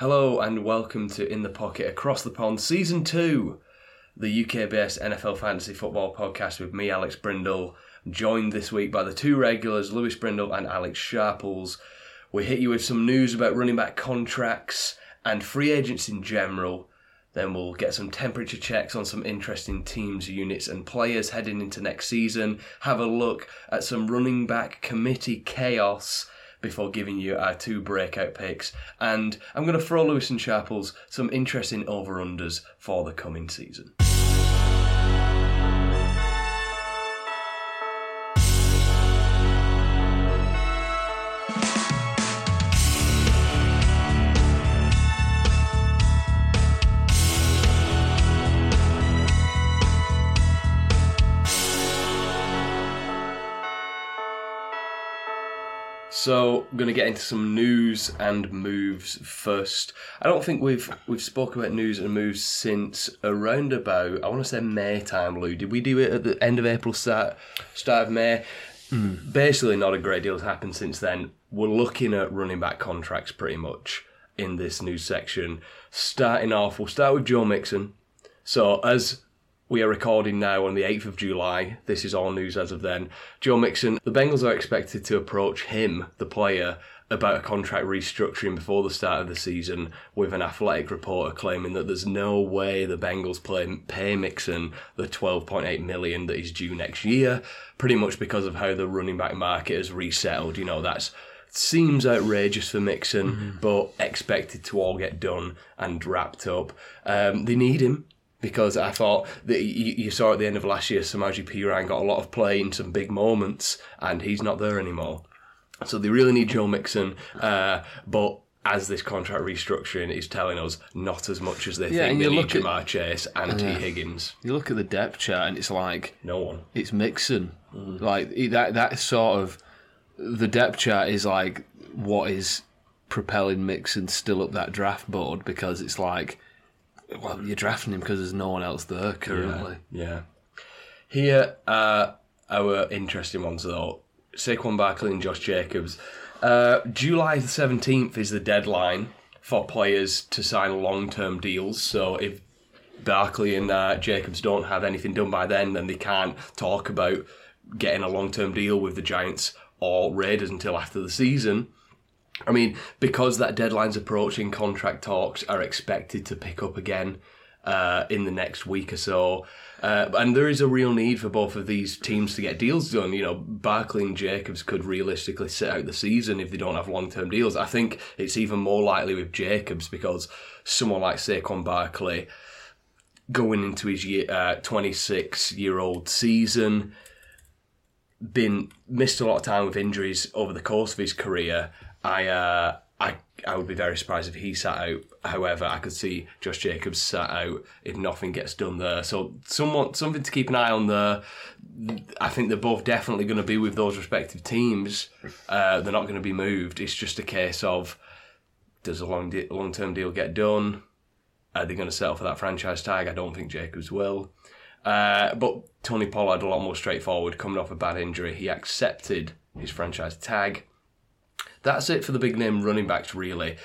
Hello and welcome to In the Pocket Across the Pond Season 2, the UK based NFL fantasy football podcast with me, Alex Brindle, joined this week by the two regulars, Lewis Brindle and Alex Sharples. We hit you with some news about running back contracts and free agents in general. Then we'll get some temperature checks on some interesting teams, units, and players heading into next season. Have a look at some running back committee chaos before giving you our two breakout picks. And I'm going to throw Lewis and Sharples some interesting over unders for the coming season. So, I'm going to get into some news and moves first. I don't think we've we've spoken about news and moves since around about I want to say May time. Lou, did we do it at the end of April, start start of May? Hmm. Basically, not a great deal has happened since then. We're looking at running back contracts pretty much in this news section. Starting off, we'll start with Joe Mixon. So, as we are recording now on the 8th of July. This is all news as of then. Joe Mixon, the Bengals are expected to approach him, the player, about a contract restructuring before the start of the season, with an athletic reporter claiming that there's no way the Bengals play, pay Mixon the 12.8 million that is due next year, pretty much because of how the running back market has resettled. You know, that's seems outrageous for Mixon, but expected to all get done and wrapped up. Um, they need him because I thought that you, you saw at the end of last year, Samaje Perine got a lot of play in some big moments, and he's not there anymore. So they really need Joe Mixon, uh, but as this contract restructuring is telling us, not as much as they Yeah, think they need look at- Ja'Marr Chase and Tee Higgins. You look at the depth chart and it's like No one. it's Mixon. Like that that sort of the depth chart is like what is propelling Mixon still up that draft board because it's like well you're drafting him because there's no one else there currently. Yeah. Here are our interesting ones though. Saquon Barkley and Josh Jacobs. Uh, July the 17th is the deadline for players to sign long term deals. So if Barkley and uh, Jacobs don't have anything done by then, then they can't talk about getting a long term deal with the Giants or Raiders until after the season. I mean, because that deadline's approaching, contract talks are expected to pick up again uh, in the next week or so. Uh, and there is a real need for both of these teams to get deals done. You know, Barkley and Jacobs could realistically sit out the season if they don't have long term deals. I think it's even more likely with Jacobs because someone like Saquon Barkley going into his year, uh, 26 year old season, been missed a lot of time with injuries over the course of his career. I uh, I I would be very surprised if he sat out. However, I could see Josh Jacobs sat out if nothing gets done there. So somewhat something to keep an eye on there. I think they're both definitely going to be with those respective teams. Uh, they're not going to be moved. It's just a case of does a long de- long term deal get done? Are they going to settle for that franchise tag? I don't think Jacobs will. Uh, but Tony Pollard a lot more straightforward, coming off a bad injury. He accepted his franchise tag. That's it for the big name running backs, really.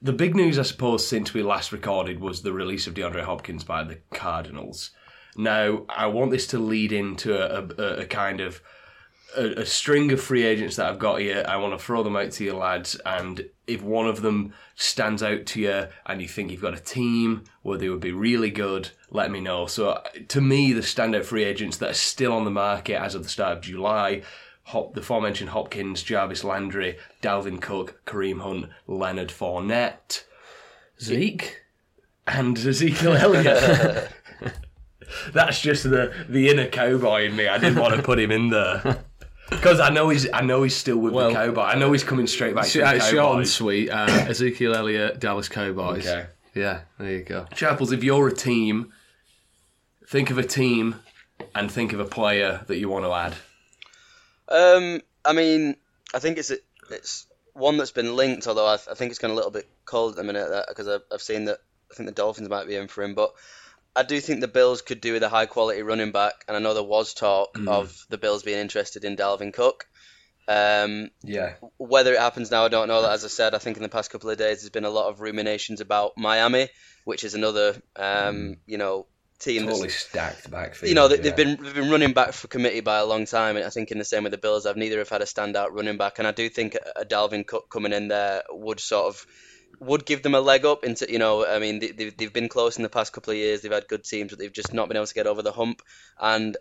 The big news, I suppose, since we last recorded was the release of DeAndre Hopkins by the Cardinals. Now, I want this to lead into a, a, a kind of a, a string of free agents that I've got here. I want to throw them out to you lads, and if one of them stands out to you and you think you've got a team where they would be really good, let me know. So, to me, the standout free agents that are still on the market as of the start of July. Hop, the aforementioned Hopkins, Jarvis Landry, Dalvin Cook, Kareem Hunt, Leonard Fournette, Zeke. and Ezekiel Elliott. That's just the the inner cowboy in me. I didn't want to put him in there because I know he's I know he's still with Well, the cowboy. I know he's coming straight back Sh- to the short and cowboys. sweet. Uh, Ezekiel Elliott, Dallas Cowboys. Okay. Yeah, there you go. Sharples, if you're a team, think of a team and think of a player that you want to add. Um, I mean, I think it's it's one that's been linked, although I, I think it's gone a little bit cold at the minute because I've, I've seen that I think the Dolphins might be in for him, but I do think the Bills could do with a high quality running back, and I know there was talk of the Bills being interested in Dalvin Cook. Um, Yeah. whether it happens now, I don't know. That as I said, I think in the past couple of days there's been a lot of ruminations about Miami, which is another um, you know team Totally stacked backfield. you know they, yeah. they've been they've been running back for committee by a long time, and I think in the same with the Bills, I've neither have had a standout running back, and I do think a, Dalvin Cook coming in there would sort of would give them a leg up into you know I mean they, they've, they've been close in the past couple of years, they've had good teams, but they've just not been able to get over the hump, and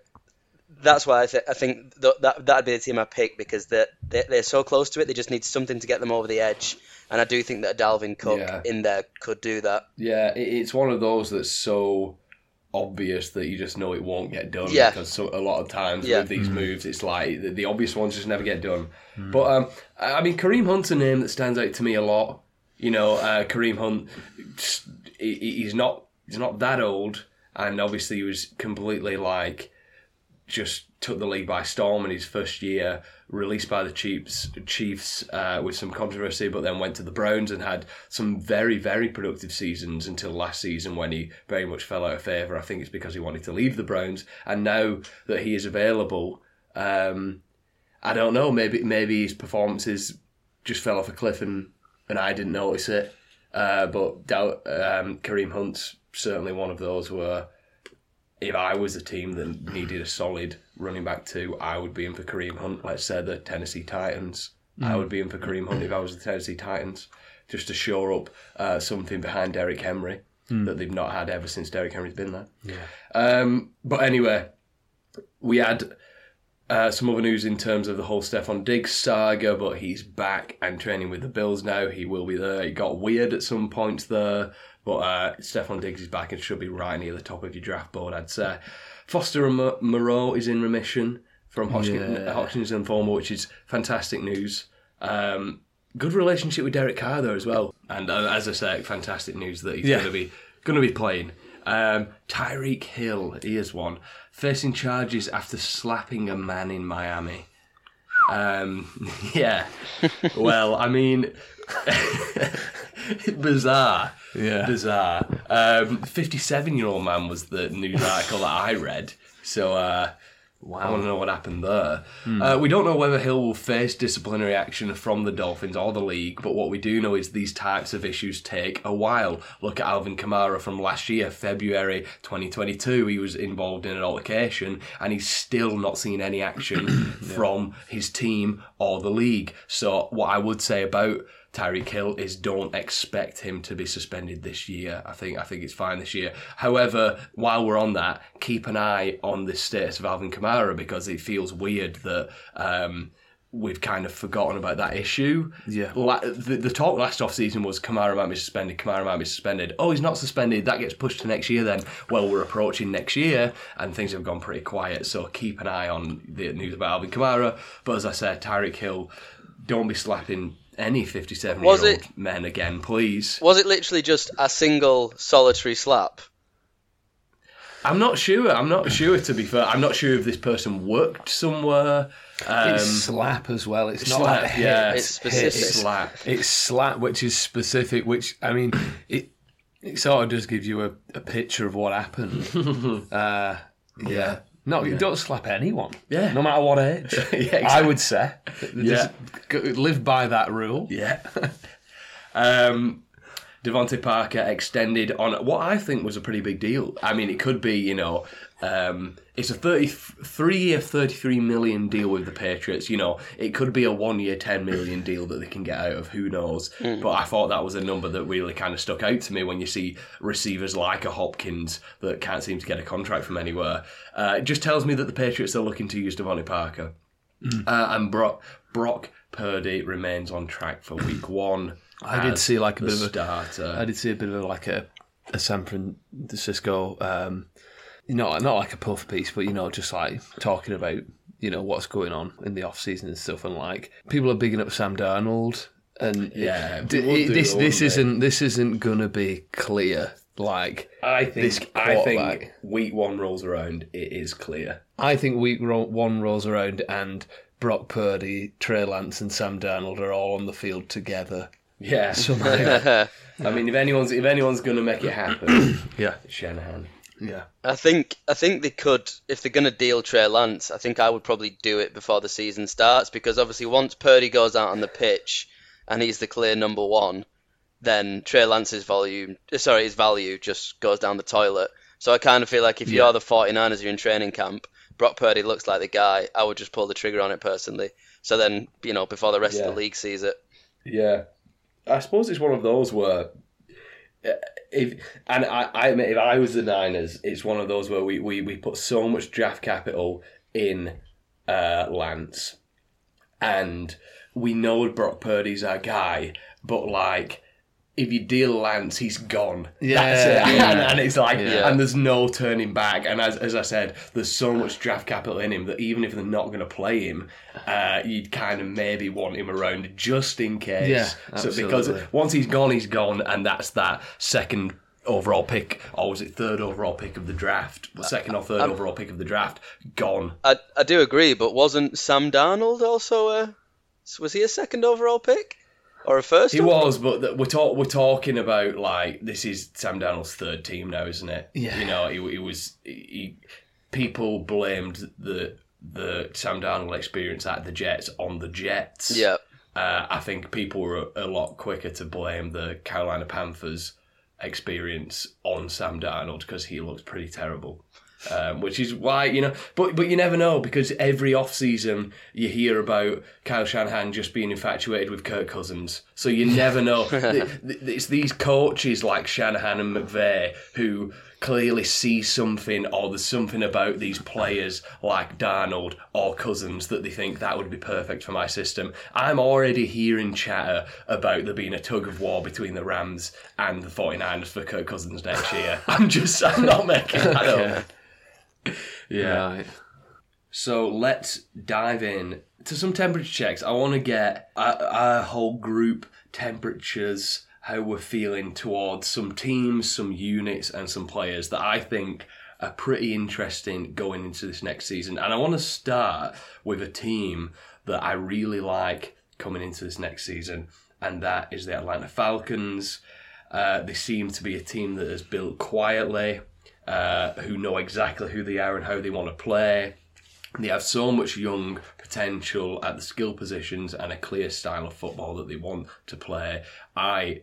that's why I, th- I think th- that that'd be the team I pick because they're, they're they're so close to it, they just need something to get them over the edge, and I do think that a Dalvin Cook Yeah. in there could do that. Yeah, it's one of those that's so obvious that you just know it won't get done. Yeah. Because so, a lot of times Yeah. with these moves, it's like the, the obvious ones just never get done. But um, I I mean, Kareem Hunt's a name that stands out to me a lot. You know, uh, Kareem Hunt, just- he, he- he's not he's not that old, and obviously he was completely like just took the league by storm in his first year, released by the Chiefs, Chiefs uh, with some controversy, but then went to the Browns and had some very, very productive seasons until last season when he very much fell out of favour. I think it's because he wanted to leave the Browns, and now that he is available, um, I don't know. Maybe maybe his performances just fell off a cliff and and I didn't notice it. Uh, but doubt, um, Kareem Hunt's certainly one of those where if I was a team that needed a solid running back too, I would be in for Kareem Hunt. Let's say the Tennessee Titans. I would be in for Kareem Hunt if I was the Tennessee Titans, just to shore up uh, something behind Derrick Henry that they've not had ever since Derrick Henry's been there. Um, but anyway, we had uh, some other news in terms of the whole Stefon Diggs saga, but he's back and training with the Bills now. He will be there. It got weird at some points there, but uh, Stefon Diggs is back and should be right near the top of your draft board, I'd say. Foster and Mo- Moreau is in remission from Hodgkin, Yeah. Hodgkin's lymphoma, which is fantastic news. Um, good relationship with Derek Carr there as well, and uh, as I say, fantastic news that he's Yeah. going to be going to be playing. Um, Tyreek Hill, is one, facing charges after slapping a man in Miami. Um, yeah. Well, I mean, bizarre. Yeah. Bizarre. Um, 57 year old man was the news article that I read. So, uh, I want to know what happened there. Uh, we don't know whether Hill will face disciplinary action from the Dolphins or the league, but what we do know is these types of issues take a while. Look at Alvin Kamara from last year, February 2022. He was involved in an altercation and he's still not seen any action from his team or the league. So, what I would say about Tyreek Hill is don't expect him to be suspended this year. I think I think it's fine this year. However, while we're on that, keep an eye on the status of Alvin Kamara because it feels weird that um, we've kind of forgotten about that issue. Yeah. La- the, the talk last off season was Kamara might be suspended. Kamara might be suspended. Oh, he's not suspended. That gets pushed to next year. Then, well, we're approaching next year, and things have gone pretty quiet. So keep an eye on the news about Alvin Kamara. But as I said, Tyreek Hill, don't be slapping any fifty-seven Was year old it- men again, please. Was it literally just a single solitary slap? I'm not sure. I'm not sure. To be fair, I'm not sure if this person worked somewhere. Um, It's slap as well. It's not like hit. yeah, It's specific. slap. It's slap, which is specific. Which I mean, it it sort of does give you a, a picture of what happened. uh, yeah. No, you don't slap anyone. Yeah. No matter what age. Yeah, I would say. Yeah. Just live by that rule. Yeah. um, DeVante Parker extended on what I think was a pretty big deal. I mean, it could be, you know, um, it's a 33 year, 33 million deal with the Patriots. You know, it could be a one year, 10 million deal that they can get out of. Who knows? But I thought that was a number that really kind of stuck out to me when you see receivers like a Hopkins that can't seem to get a contract from anywhere. Uh, it just tells me that the Patriots are looking to use DeVante Parker. Uh, and Brock, Brock Purdy remains on track for week one. I did see like a bit of a starter. I did see a bit of a, like a, a San Francisco, um, not not like a puff piece, but you know, just like talking about you know what's going on in the off season and stuff, and like people are bigging up Sam Darnold, and Yeah, would do, this wouldn't this isn't this isn't gonna be clear. Like I think this I think week one rolls around, it is clear. I think week ro- one rolls around and Brock Purdy, Trey Lance, and Sam Darnold are all on the field together. Yeah. I mean, if anyone's if anyone's going to make it happen, Yeah. it's Shanahan. Yeah. I think I think they could if they're going to deal Trey Lance. I think I would probably do it before the season starts because obviously once Purdy goes out on the pitch and he's the clear number one, then Trey Lance's volume, uh, sorry, his value just goes down the toilet. So I kind of feel like if Yeah. you're the 49ers, you're in training camp, Brock Purdy looks like the guy. I would just pull the trigger on it personally. So then you know before the rest Yeah. of the league sees it. Yeah, I suppose it's one of those where uh, if and I, I if I was the Niners, it's one of those where we, we, we put so much draft capital in uh, Lance, and we know Brock Purdy's our guy, but like. If you deal Lance, he's gone. Yeah, That's it. yeah. And, and it's like, Yeah. and there's no turning back. And as, as I said, there's so much draft capital in him that even if they're not going to play him, uh, you'd kind of maybe want him around just in case. Yeah, so because once he's gone, he's gone, and that's that second overall pick, or was it third overall pick of the draft? The second or 3rd overall pick of the draft, gone. I I do agree, but wasn't Sam Darnold also a was he a second overall pick or a first? He overall? was, but th- we're talk we're talking about like this is Sam Darnold's third team now, isn't it? Yeah. You know, he, he was he, people blamed the the Sam Darnold experience at the Jets on the Jets. Yeah. Uh, I think people were a lot quicker to blame the Carolina Panthers experience on Sam Darnold because he looked pretty terrible. Um, which is why you know, but but you never know because every off season you hear about Kyle Shanahan just being infatuated with Kirk Cousins. So you never know. It's these coaches like Shanahan and McVay who clearly see something, or there's something about these players like Darnold or Cousins that they think that would be perfect for my system. I'm already hearing chatter about there being a tug of war between the Rams and the 49ers for Kirk Cousins next year. I'm just, I'm not making that up. Yeah. Right. So let's dive in to some temperature checks. I want to get our, our whole group temperatures, how we're feeling towards some teams, some units, and some players that I think are pretty interesting going into this next season. And I want to start with a team that I really like coming into this next season, and that is the Atlanta Falcons. Uh, they seem to be a team that is built quietly, uh, who know exactly who they are and how they want to play. They have so much young potential at the skill positions and a clear style of football that they want to play. I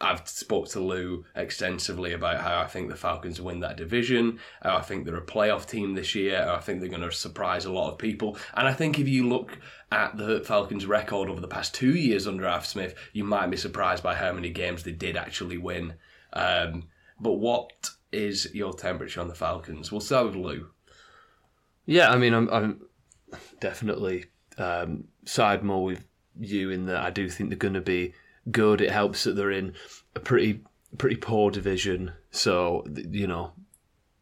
I've spoke to Lou extensively about how I think the Falcons win that division, I think they're a playoff team this year, I think they're going to surprise a lot of people. And I think if you look at the Falcons' record over the past two years under Arthur Smith, you might be surprised by how many games they did actually win. Um, but what is your temperature on the Falcons? We'll start with Lou. Yeah, I mean, I'm, I'm definitely um, side more with you in that I do think they're going to be good. It helps that they're in a pretty pretty poor division, so you know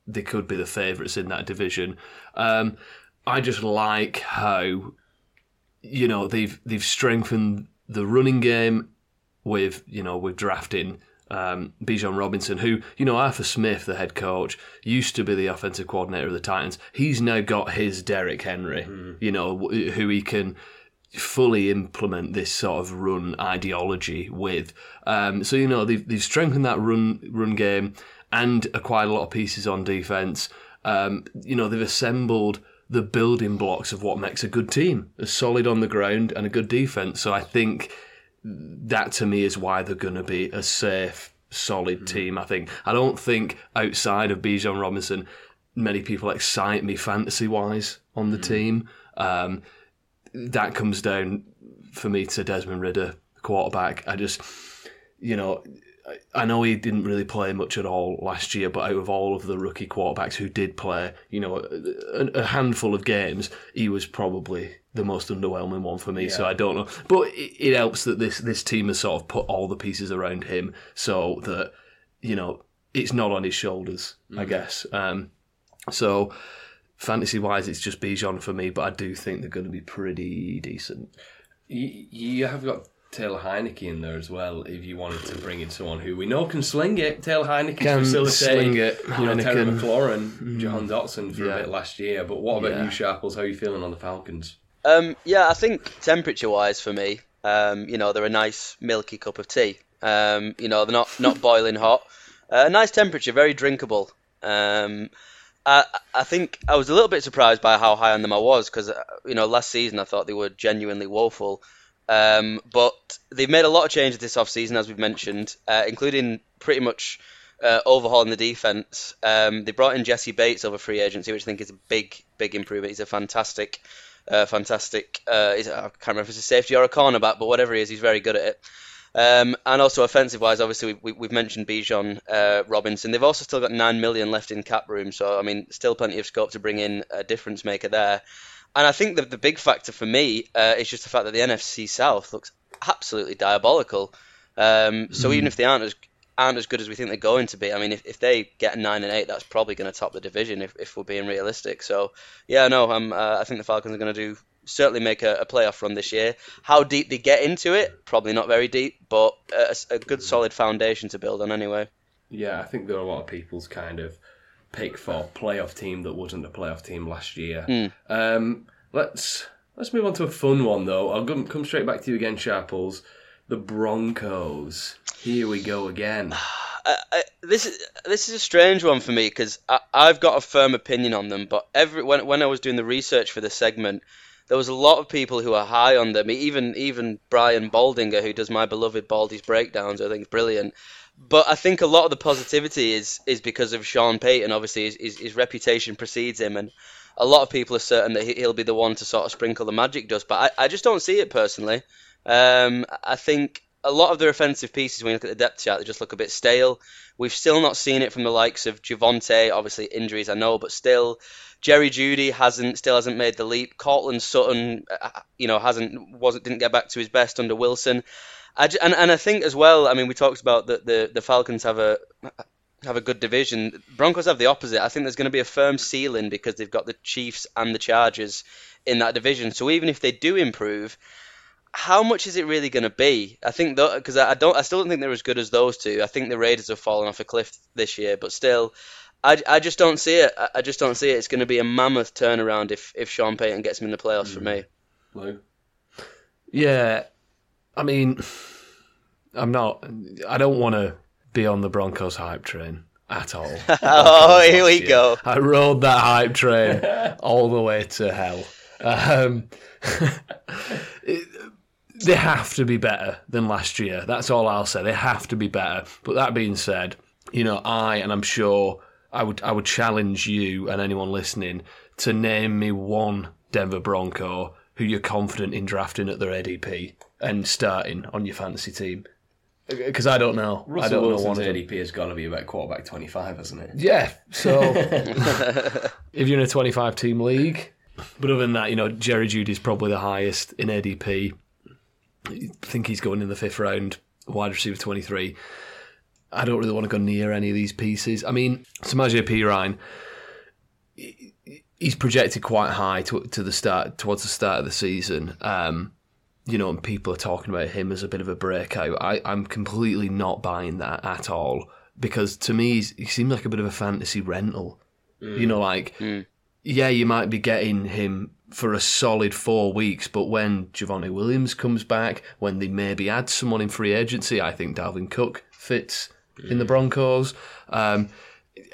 they could be the favourites in that division. Um, I just like how you know they've they've strengthened the running game with you know with drafting um, Bijan Robinson, who you know Arthur Smith, the head coach, used to be the offensive coordinator of the Titans. He's now got his Derrick Henry, you know, who he can fully implement this sort of run ideology with. Um, so you know they've, they've strengthened that run run game and acquired a lot of pieces on defense. Um, you know they've assembled the building blocks of what makes a good team, a solid on the ground and a good defense. So I think that to me is why they're going to be a safe, solid team. I think. I don't think outside of Bijan Robinson, many people excite me fantasy wise on the team. Um, that comes down for me to Desmond Ridder, quarterback. I just, you know, I- I know he didn't really play much at all last year, but out of all of the rookie quarterbacks who did play, you know, a, a handful of games, he was probably the most underwhelming one for me. So I don't know, but it, it helps that this this team has sort of put all the pieces around him so that you know it's not on his shoulders. I guess. Um, so fantasy wise, it's just Bijan for me, but I do think they're going to be pretty decent. You, you have got Taylor Heinicke in there as well. If you wanted to bring in someone who we know can sling it, Taylor Heinicke's Can facilitating sling it, You know, Terry. McLaurin, Jahan Dotson for Yeah. a bit last year. But what about Yeah. you, Sharples? How are you feeling on the Falcons? Um, yeah, I think temperature wise for me, um, you know, they're a nice milky cup of tea. Um, you know, they're not not boiling hot. Uh, nice temperature, very drinkable. Um, I, I think I was a little bit surprised by how high on them I was because you know last season I thought they were genuinely woeful. Um, but they've made a lot of changes this off-season, as we've mentioned, uh, including pretty much uh, overhauling the defense. Um, they brought in Jessie Bates over free agency, which I think is a big, big improvement. He's a fantastic, uh, fantastic. Uh, I can't remember if it's a safety or a cornerback, but whatever he is, he's very good at it. Um, and also offensive wise, obviously we, have mentioned Bijan uh, Robinson. They've also still got nine million left in cap room, so I mean, still plenty of scope to bring in a difference maker there. And I think that the big factor for me uh, is just the fact that the NFC South looks absolutely diabolical. Um, so mm. even if they aren't as aren't as good as we think they're going to be, I mean, if, if they get nine and eight, that's probably going to top the division if, if we're being realistic. So yeah, no, I'm, uh, I think the Falcons are going to do certainly make a, a, playoff run this year. How deep they get into it, probably not very deep, but a, a, good solid foundation to build on anyway. Yeah, I think there are a lot of people's kind of pick for playoff team that wasn't a playoff team last year. Mm. Um, let's let's move on to a fun one though. I'll come, come straight back to you again, Sharples. The Broncos. Here we go again. I, I, uh, uh, this is this is a strange one for me because I've got a firm opinion on them, but every when when I was doing the research for this segment, there was a lot of people who are high on them. Even even Brian Baldinger, who does my beloved Baldy's breakdowns, I think is brilliant. But I think a lot of the positivity is is because of Sean Payton. Obviously, his, his, his reputation precedes him, and a lot of people are certain that he'll be the one to sort of sprinkle the magic dust. But I, I just don't see it personally. Um, I think a lot of their offensive pieces, when you look at the depth chart, they just look a bit stale. We've still not seen it from the likes of Javonte. Obviously, injuries, I know, but still, Jerry Jeudy hasn't still hasn't made the leap. Courtland Sutton, uh, you know, hasn't wasn't didn't get back to his best under Wilson. And and I think as well. I mean, we talked about that the the Falcons have a have a good division. Broncos have the opposite. I think there's going to be a firm ceiling because they've got the Chiefs and the Chargers in that division. So even if they do improve, how much is it really going to be? I think because I don't, I still don't think they're as good as those two. I think the Raiders have fallen off a cliff this year, but still, I, I just don't see it. I just don't see it. It's going to be a mammoth turnaround if if Sean Payton gets them in the playoffs mm. for me. Lou? Yeah, I mean, I'm not. I don't want to be on the Broncos hype train at all. oh, here we year. go. I rode that hype train all the way to hell. Um, it, they have to be better than last year. That's all I'll say. They have to be better. But that being said, you know, I and I'm sure I would I would challenge you and anyone listening to name me one Denver Bronco who you're confident in drafting at their ADP and starting on your fantasy team. Because I don't know. Russell I don't Wilson's know ADP has got to be about quarterback 25, hasn't it? Yeah. So if you're in a 25 team league, but other than that, you know, Jerry Jeudy's probably the highest in ADP. I think he's going in the fifth round, wide receiver 23. I don't really want to go near any of these pieces. I mean, Samaje Perine, he's projected quite high to, to the start towards the start of the season. Um, you know, and people are talking about him as a bit of a breakout. I, I'm completely not buying that at all because to me, he seems like a bit of a fantasy rental. Mm. You know, like, mm. yeah, you might be getting him for a solid four weeks, but when Javonte Williams comes back, when they maybe add someone in free agency, I think Dalvin Cook fits in the Broncos. Um,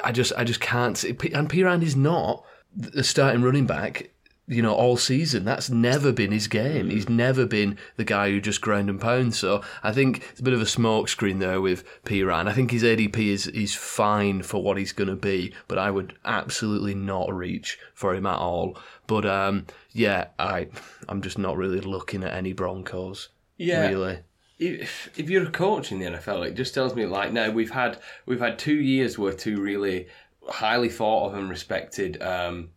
I just, I just can't. See, and Perine is not the starting running back you know, all season. That's never been his game. He's never been the guy who just ground and pound. So I think it's a bit of a smokescreen there with Perine. I think his ADP is is fine for what he's going to be, but I would absolutely not reach for him at all. But um, yeah, I I'm just not really looking at any Broncos. Yeah, really. If, if you're a coach in the NFL, it just tells me like now we've had we've had two years where two really highly thought of and respected um,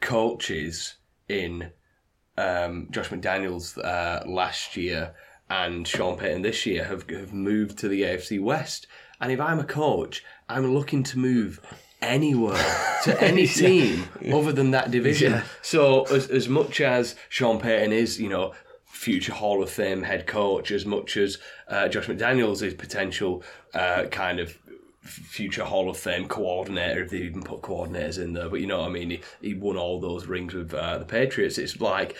coaches in um, Josh McDaniels uh, last year and Sean Payton this year have, have moved to the AFC West. And if I'm a coach, I'm looking to move anywhere to any team yeah. other than that division. Yeah. So as as much as Sean Payton is, you know, future Hall of Fame head coach, as much as uh, Josh McDaniels is potential uh, kind of future Hall of Fame coordinator, if they even put coordinators in there. But you know what I mean? He, he won all those rings with uh, the Patriots. It's like,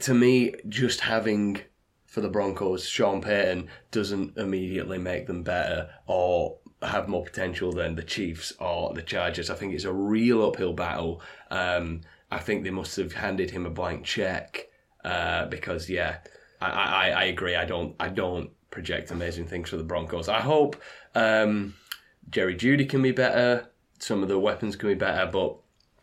to me, just having for the Broncos Sean Payton doesn't immediately make them better or have more potential than the Chiefs or the Chargers. I think it's a real uphill battle. Um, I think they must have handed him a blank check uh, because, yeah, I, I, I agree. I don't I don't project amazing things for the Broncos. I hope um, Jerry Jeudy can be better. Some of the weapons can be better, but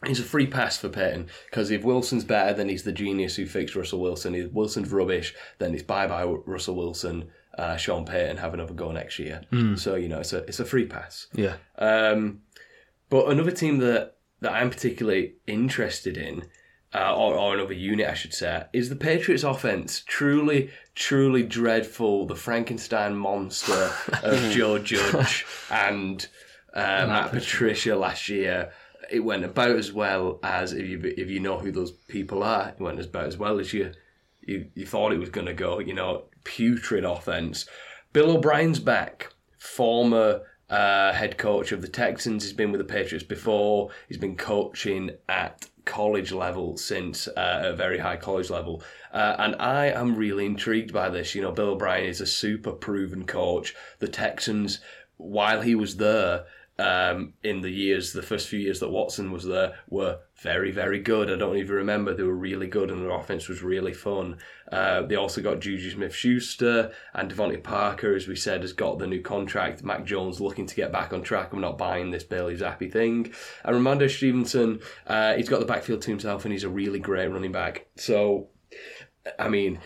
He's a free pass for Payton because if Wilson's better, then he's the genius who fixed Russell Wilson. If Wilson's rubbish, then it's bye bye Russell Wilson. Uh, Sean Payton have another go next year. Mm. So you know it's a it's a free pass. Yeah. Um, but another team that that I'm particularly interested in, uh, or, or another unit I should say, is the Patriots offense. Truly, truly dreadful. The Frankenstein monster of Joe Judge and uh, Matt Patricia last year it went about as well as if you if you know who those people are. It went about as well as you you, you thought it was going to go. You know, putrid offense. Bill O'Brien's back, former uh, head coach of the Texans. He's been with the Patriots before. He's been coaching at college level since uh, a very high college level. Uh, and I am really intrigued by this. You know, Bill O'Brien is a super proven coach. The Texans, while he was there, um, in the years, the first few years that Watson was there, were very, very good. I don't even remember they were really good, and their offense was really fun. Uh, they also got Juju Smith-Schuster and DeVante Parker, as we said, has got the new contract. Mac Jones looking to get back on track. I'm not buying this Bailey Zappe thing. And Rhamondre Stevenson, uh, he's got the backfield to himself, and he's a really great running back. So, I mean,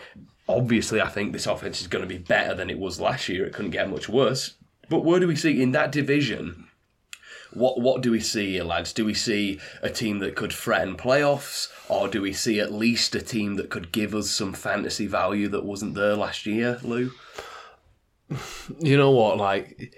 obviously, I think this offense is going to be better than it was last year. It couldn't get much worse. But where do we see in that division? What what do we see here, lads? Do we see a team that could threaten playoffs, or do we see at least a team that could give us some fantasy value that wasn't there last year, Lou? You know what, like.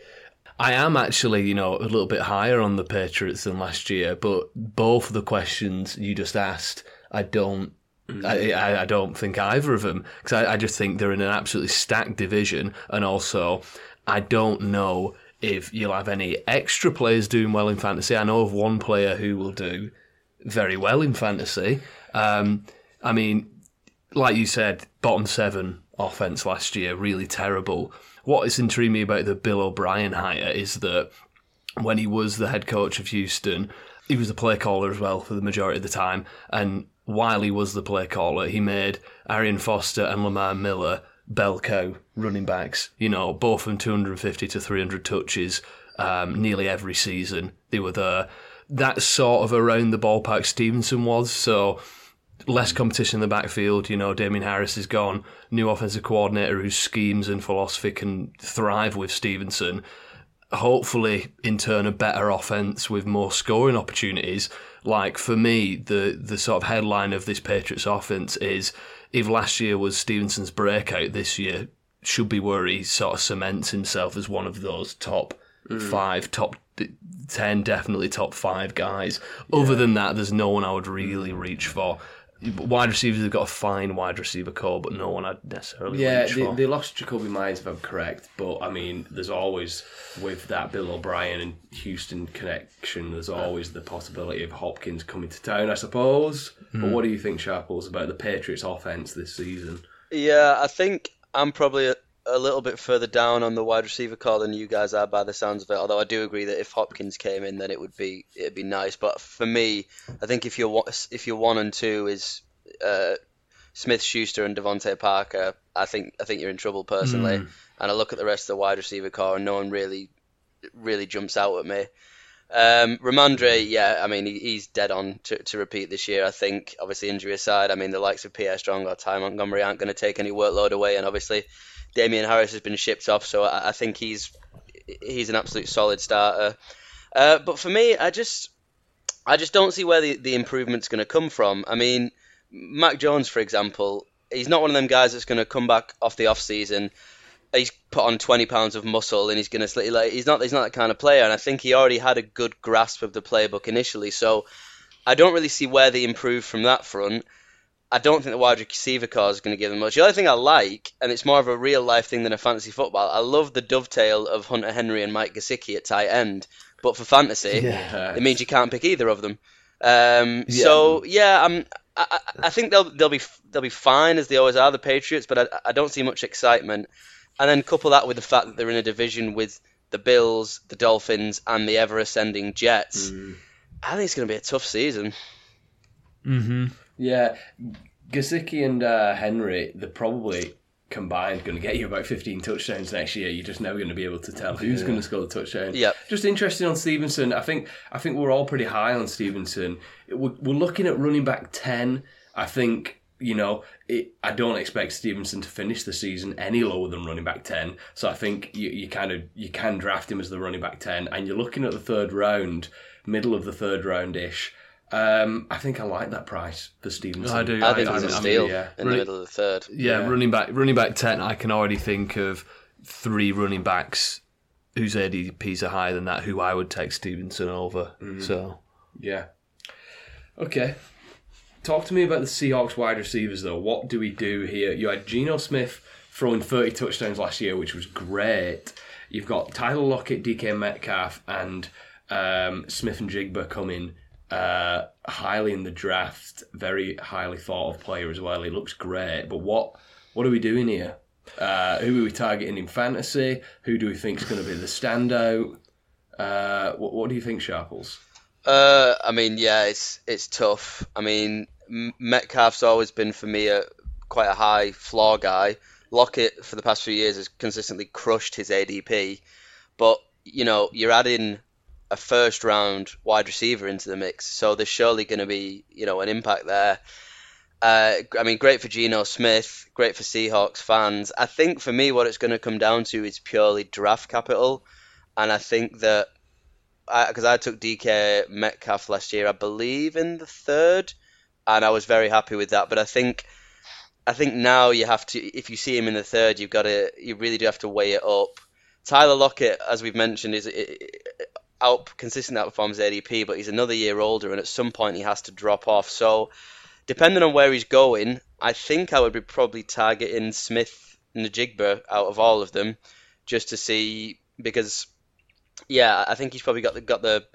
I am actually, you know, a little bit higher on the Patriots than last year, but both of the questions you just asked, I don't mm. I, I, don't think either of them because I, I, just think they're in an absolutely stacked division, and also I don't know if you'll have any extra players doing well in fantasy. I know of one player who will do very well in fantasy. Um, I mean, like you said, bottom seven offense last year, really terrible. What is intriguing me about the Bill O'Brien hire is that when he was the head coach of Houston, he was the play caller as well for the majority of the time. And while he was the play caller, he made Arian Foster and Lamar Miller bell cow running backs. You know, both from 250 to 300 touches um, nearly every season. They were there. That's sort of around the ballpark Stevenson was. So less competition in the backfield. You know, Damien Harris is gone. New offensive coordinator whose schemes and philosophy can thrive with Stevenson. Hopefully, in turn, a better offense with more scoring opportunities. Like for me, the the sort of headline of this Patriots offense is if last year was Stevenson's breakout, this year should be where he sort of cements himself as one of those top mm. five, top ten, definitely top five guys. Yeah. Other than that, there's no one I would really reach for wide receivers have got a fine wide receiver core, but no one I'd necessarily yeah. They, they, lost Jakobi Meyers, if I'm correct, but I mean, there's always with that Bill O'Brien and Houston connection. There's always the possibility of Hopkins coming to town, I suppose. Mm. But hmm. what do you think, Sharples, about the Patriots' offense this season? Yeah, I think I'm probably a little bit further down on the wide receiver core than you guys are by the sounds of it. Although I do agree that if Hopkins came in, then it would be it'd be nice. But for me, I think if you're if you're one and two is uh, Smith Schuster and DeVante Parker, I think I think you're in trouble personally. Mm. And I look at the rest of the wide receiver core, and no one really really jumps out at me. Um, Rhamondre, yeah, I mean, he, he's dead on to, to repeat this year. I think, obviously, injury aside, I mean, the likes of Pierre Strong or Ty Montgomery aren't going to take any workload away, and obviously, Damien Harris has been shipped off, so I, I think he's he's an absolute solid starter. Uh, but for me, I just I just don't see where the, the improvement's going to come from. I mean, Mac Jones, for example, he's not one of them guys that's going to come back off the off season. He's put on twenty pounds of muscle and he's going to like he's not he's not that kind of player. And I think he already had a good grasp of the playbook initially. So I don't really see where they improve from that front. I don't think the wide receiver core is going to give them much. The other thing I like, and it's more of a real life thing than a fantasy football, I love the dovetail of Hunter Henry and Mike Gesicki at tight end. But for fantasy, yeah. it means you can't pick either of them. Um, yeah. So yeah, I'm, I, I think they'll they'll be they'll be fine as they always are the Patriots, but I, I don't see much excitement. And then couple that with the fact that they're in a division with the Bills, the Dolphins, and the ever ascending Jets. I think it's going to be a tough season. Mm-hmm. Yeah, Gesicki and uh, Henry, they're probably combined going to get you about 15 touchdowns next year. You're just never going to be able to tell who's going to score the touchdown. Yep. Just interesting on Stevenson. I think I think we're all pretty high on Stevenson. We're, we're looking at running back 10. I think you know it, I don't expect Stevenson to finish the season any lower than running back 10. So I think you, you kind of you can draft him as the running back 10, and you're looking at the third round, middle of the third round ish. Um, I think I like that price for Stevenson. I do. I think I- he's a I mean, steal yeah. in the middle of the third. Yeah, Yeah. running back, running back ten. I can already think of three running backs whose ADPs are higher than that. Who I would take Stevenson over. So Yeah. Okay. Talk to me about the Seahawks wide receivers, though. What do we do here? You had Geno Smith throwing 30 touchdowns last year, which was great. You've got Tyler Lockett, DK Metcalf, and um, Smith-Njigba coming uh, highly in the draft. Very highly thought of player as well. He looks great. But what what are we doing here? Uh, who are we targeting in fantasy? Who do we think is going to be the standout? Uh, what, what do you think, Sharples? Uh, I mean, yeah, it's it's tough. I mean, Metcalf's always been for me a quite a high floor guy. Lockett for the past few years has consistently crushed his ADP, but you know you're adding a first round wide receiver into the mix, so there's surely going to be you know an impact there. Uh, I mean, great for Geno Smith, great for Seahawks fans. I think for me, what it's going to come down to is purely draft capital, and I think that because I, took DK Metcalf last year, I believe in the third, and I was very happy with that. But I think, I think now you have to, if you see him in the third, you've got to, you really do have to weigh it up. Tyler Lockett, as we've mentioned, is out consistently outperforms ADP, but he's another year older, and at some point he has to drop off. So, depending on where he's going, I think I would be probably targeting Smith Najigba out of all of them, just to see because yeah, I think he's probably got the got the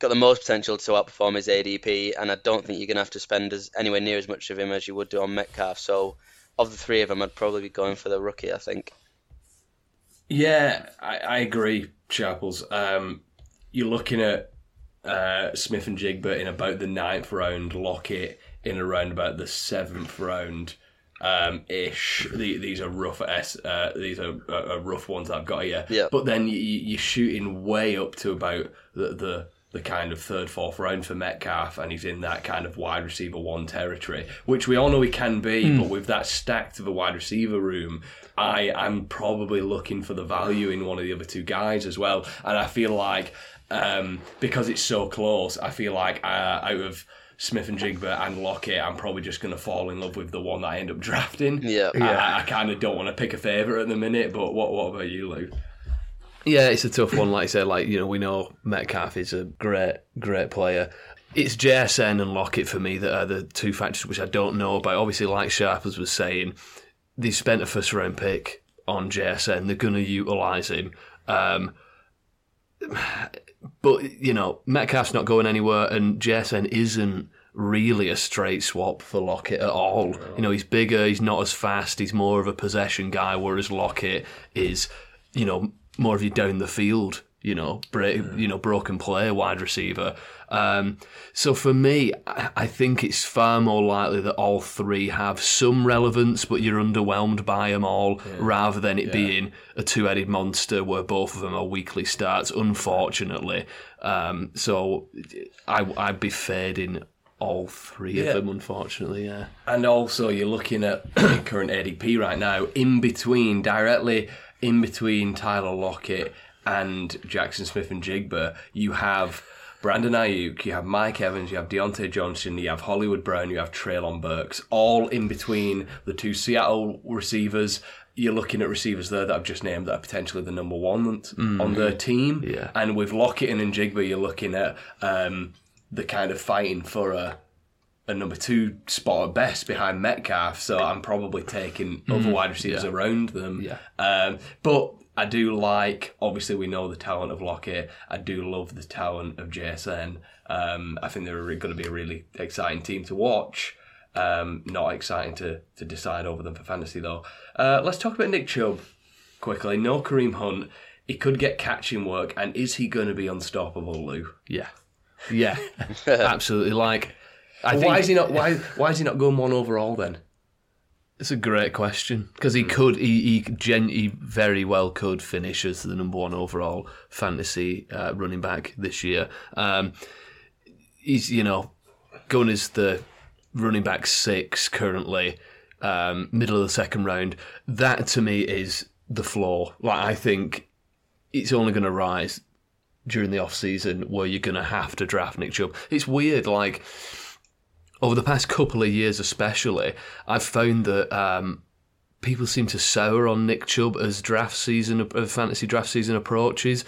got the most potential to outperform his ADP, and I don't think you're gonna have to spend as anywhere near as much of him as you would do on Metcalf. So, of the three of them, I'd probably be going for the rookie. I think. Yeah, I, I agree, Sharples. Um, you're looking at uh, Smith-Njigba in about the ninth round, Lockett in around about the seventh round. Um, ish. The, these are rough. S, uh, these are uh, uh, rough ones I've got here. Yeah. But then you, you- you're shooting way up to about the, the the kind of third, fourth round for Metcalf, and he's in that kind of wide receiver one territory, which we all know he can be. But with that stacked of a wide receiver room, I am probably looking for the value in one of the other two guys as well. And I feel like um, because it's so close, I feel like uh, out of Smith-Njigba and Lockett, I'm probably just going to fall in love with the one that I end up drafting. Yeah. I, I kind of don't want to pick a favourite at the minute, but what what about you, Lou? Yeah, it's a tough one. Like I said, like you know, we know Metcalf is a great, great player. It's JSN and Lockett for me that are the two factors which I don't know about. Obviously, like Sharples was saying, they spent a first round pick on JSN. They're going to utilise him. Um, but you know, Metcalf's not going anywhere, and JSN isn't really a straight swap for Lockett at all. You know, he's bigger, he's not as fast, he's more of a possession guy, whereas Lockett is, you know, more of your down the field, you know, break, you know, broken play wide receiver. Um, so for me, I think it's far more likely that all three have some relevance, but you're underwhelmed by them all, rather than it being a two-headed monster where both of them are weekly starts. Unfortunately, um, so I, I'd be fading all three Yeah. of them. Unfortunately, yeah. And also, you're looking at current ADP right now, in between, directly in between Tyler Lockett and Jaxon Smith-Njigba, you have Brandon Aiyuk, you have Mike Evans, you have Diontae Johnson, you have Hollywood Brown, you have Treylon Burks, all in between the two Seattle receivers. You're looking at receivers there that I've just named that are potentially the number one on their team. Yeah. And with Lockett and Njigba, you're looking at um, the kind of fighting for a a number two spot at best behind Metcalf, so I'm probably taking other wide receivers around them. Yeah. Um, but I do like, obviously, we know the talent of Lockett. I do love the talent of JSN. Um, I think they're going to be a really exciting team to watch. Um, not exciting to, to decide over them for fantasy, though. Uh, let's talk about Nick Chubb quickly. No Kareem Hunt. he could get catching work, and is he going to be unstoppable, Lou? Yeah, yeah, absolutely. Like, I Why is he not? Why why is he not going one overall then? it's a great question because he could, he he, gen, he very well could finish as the number one overall fantasy uh, running back this year. Um, he's you know going as the running back six currently, um, middle of the second round. That to me is the floor. Like I think it's only going to rise during the off season where you're going to have to draft Nick Chubb. It's weird, like over the past couple of years, especially, I've found that um, people seem to sour on Nick Chubb as draft season, uh, fantasy draft season approaches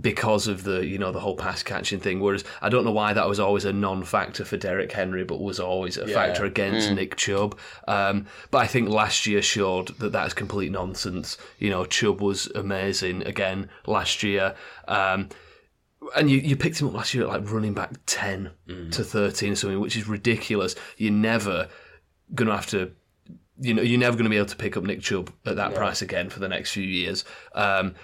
because of the you know the whole pass catching thing. Whereas I don't know why that was always a non-factor for Derrick Henry, but was always a factor against Nick Chubb. Um, but I think last year showed that that's complete nonsense. You know, Chubb was amazing again last year. Um, and you, you picked him up last year at like running back 10 to 13 or something, which is ridiculous. You're never going to have to, you know, you're never going to be able to pick up Nick Chubb at that price again for the next few years. Um,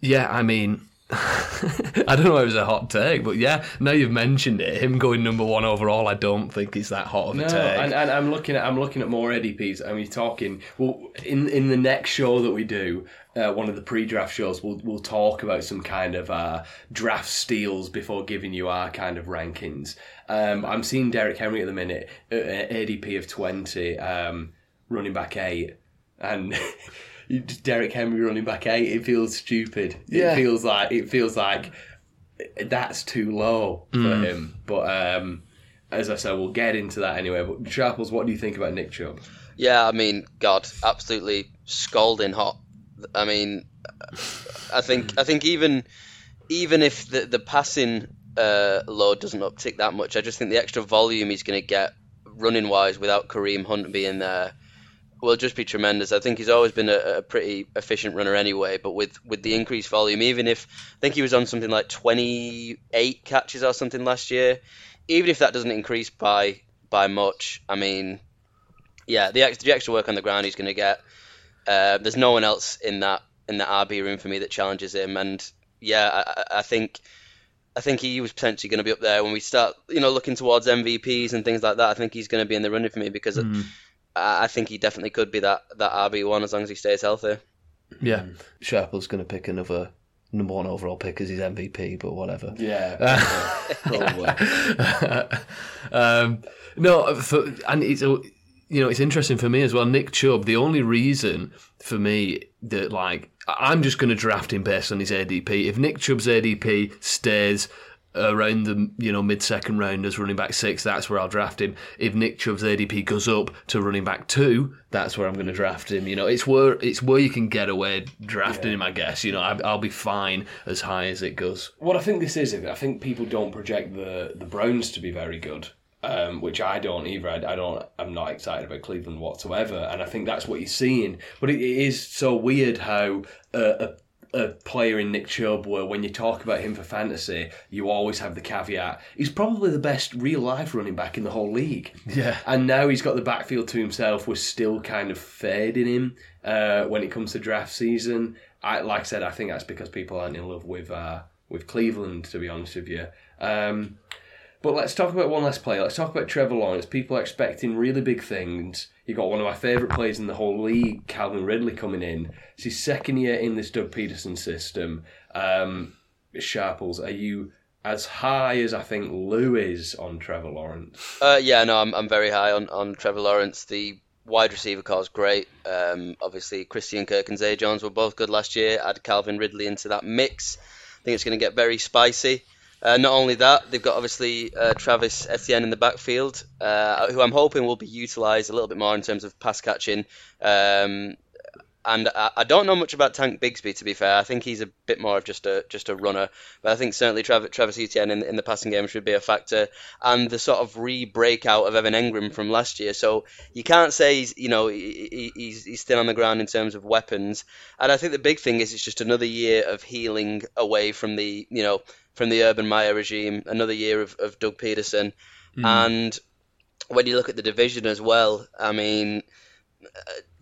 yeah, I mean, I don't know if it was a hot take, but yeah, now you've mentioned it, him going number one overall, I don't think is that hot of a No, take. and, and I'm looking at I'm looking at more ADPs. I mean, talking well in in the next show that we do, uh, one of the pre-draft shows, we'll we'll talk about some kind of uh, draft steals before giving you our kind of rankings. Um, I'm seeing Derrick Henry at the minute, uh, ADP of twenty, um, running back eight, and. you just- Derrick Henry running back eight, it feels stupid. Yeah. It feels like it feels like that's too low for Mm. him. But um, as I said, we'll get into that anyway. But Sharples, what do you think about Nick Chubb? Yeah, I mean, God, absolutely scalding hot. I mean, I think I think even even if the the passing uh, load doesn't uptick that much, I just think the extra volume he's going to get running wise without Kareem Hunt being there will just be tremendous. I think he's always been a, a pretty efficient runner anyway, but with with the increased volume, even if I think he was on something like 28 catches or something last year, even if that doesn't increase by by much, I mean, yeah, the the extra work on the ground he's going to get. Uh, there's no one else in that in that RB room for me that challenges him, and yeah, I, I- think I think he was potentially going to be up there when we start, you know, looking towards MVPs and things like that. I think he's going to be in the running for me because I, I think he definitely could be that that RB one as long as he stays healthy. yeah, Sharple's going to pick another number one overall pick as his MVP, but whatever. Yeah, probably. um, no, for, and it's uh, you know it's interesting for me as well. Nick Chubb. The only reason for me that like I'm just going to draft him based on his ADP. If Nick Chubb's ADP stays around the you know mid second round as running back six, that's where I'll draft him. If Nick Chubb's ADP goes up to running back two, that's where I'm going to draft him. You know, it's where it's where you can get away drafting him. I guess you know I, I'll be fine as high as it goes. what I think this is, I think people don't project the the Browns to be very good. Um, which I don't either. I, I don't. I'm not excited about Cleveland whatsoever, and I think that's what you're seeing. But it, it is so weird how uh, a a player in Nick Chubb, where when you talk about him for fantasy, you always have the caveat: he's probably the best real life running back in the whole league. Yeah. And now he's got the backfield to himself. We're still kind of fading him uh, when it comes to draft season. I, like I said, I think that's because people aren't in love with uh, with Cleveland. To be honest with you. Um, but let's talk about one last player. Let's talk about Trevor Lawrence. People are expecting really big things. You got one of my favourite players in the whole league, Calvin Ridley, coming in. It's his second year in this Doug Pederson system. Um, Sharples, are you as high as I think Lou is on Trevor Lawrence? Uh, yeah, no, I'm I'm very high on, on Trevor Lawrence. The wide receiver corps great. Um, obviously, Christian Kirk and Zay Jones were both good last year. Add Calvin Ridley into that mix. I think it's going to get very spicy. Uh, not only that, they've got obviously uh, Travis Etienne in the backfield, uh, who I'm hoping will be utilised a little bit more in terms of pass catching. Um, and I, I don't know much about Tank Bigsby to be fair. I think he's a bit more of just a just a runner, but I think certainly Travis, Travis Etienne in, in the passing game should be a factor, and the sort of re-breakout of Evan Engram from last year. So you can't say he's you know he, he- he's he's still on the ground in terms of weapons, and I think the big thing is it's just another year of healing away from the you know from the Urban Meyer regime, another year of, of Doug Pederson, and when you look at the division as well, I mean.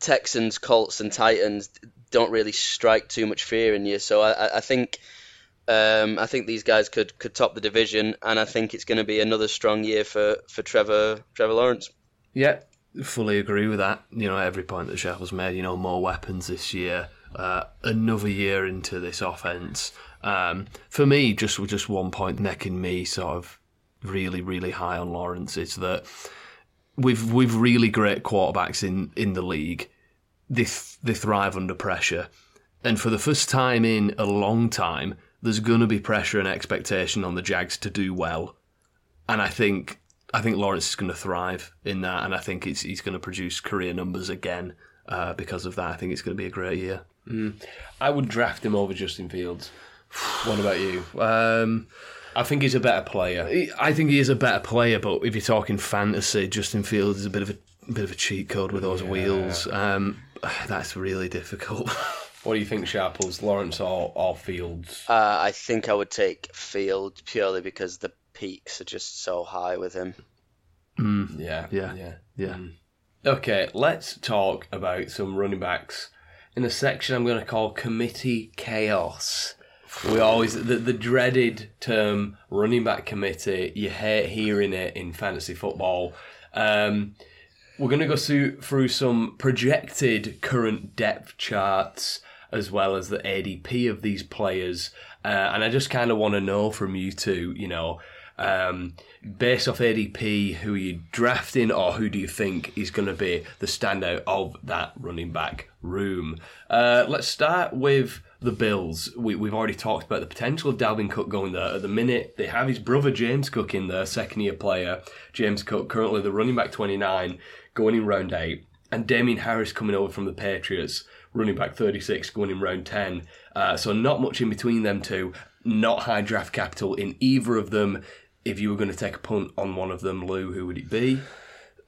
Texans, Colts, and Titans, don't really strike too much fear in you. So I, I- I think um, I think these guys could could top the division, and I think it's going to be another strong year for for Trevor Trevor Lawrence. Yeah, fully agree with that. You know, every point that Sheffield's made, you know, more weapons this year, uh, another year into this offense. Um, for me, just just one point necking me sort of really, really high on Lawrence is that we've we've really great quarterbacks in, in the league. They th- they thrive under pressure, and for the first time in a long time, there's going to be pressure and expectation on the Jags to do well and I think I think Lawrence is going to thrive in that, and I think he's going to produce career numbers again uh, because of that. I think it's going to be a great year. I would draft him over Justin Fields. What about you? Um, I think he's a better player. I think he is a better player, but if you're talking fantasy, Justin Fields is a bit of a, a bit of a cheat code with those wheels. Um, that's really difficult. What do you think, Sharples? Lawrence or, or Fields? Uh, I think I would take Field purely because the peaks are just so high with him. Yeah, yeah, yeah. yeah. Okay, let's talk about some running backs in a section I'm going to call committee chaos. We always the, the dreaded term running back committee. You hate hearing it in fantasy football. Um, we're going to go through, through some projected current depth charts as well as the ADP of these players. Uh, and I just kind of want to know from you two, you know, um, based off ADP, who are you drafting or who do you think is going to be the standout of that running back room? Uh, let's start with the Bills. We, we've already talked about the potential of Dalvin Cook going there. At the minute, they have his brother James Cook in there, second year player. James Cook, currently the running back 29, going in round 8. And Damien Harris coming over from the Patriots, running back 36, going in round 10. Uh, so not much in between them two. Not high draft capital in either of them. If you were going to take a punt on one of them, Lou, who would it be?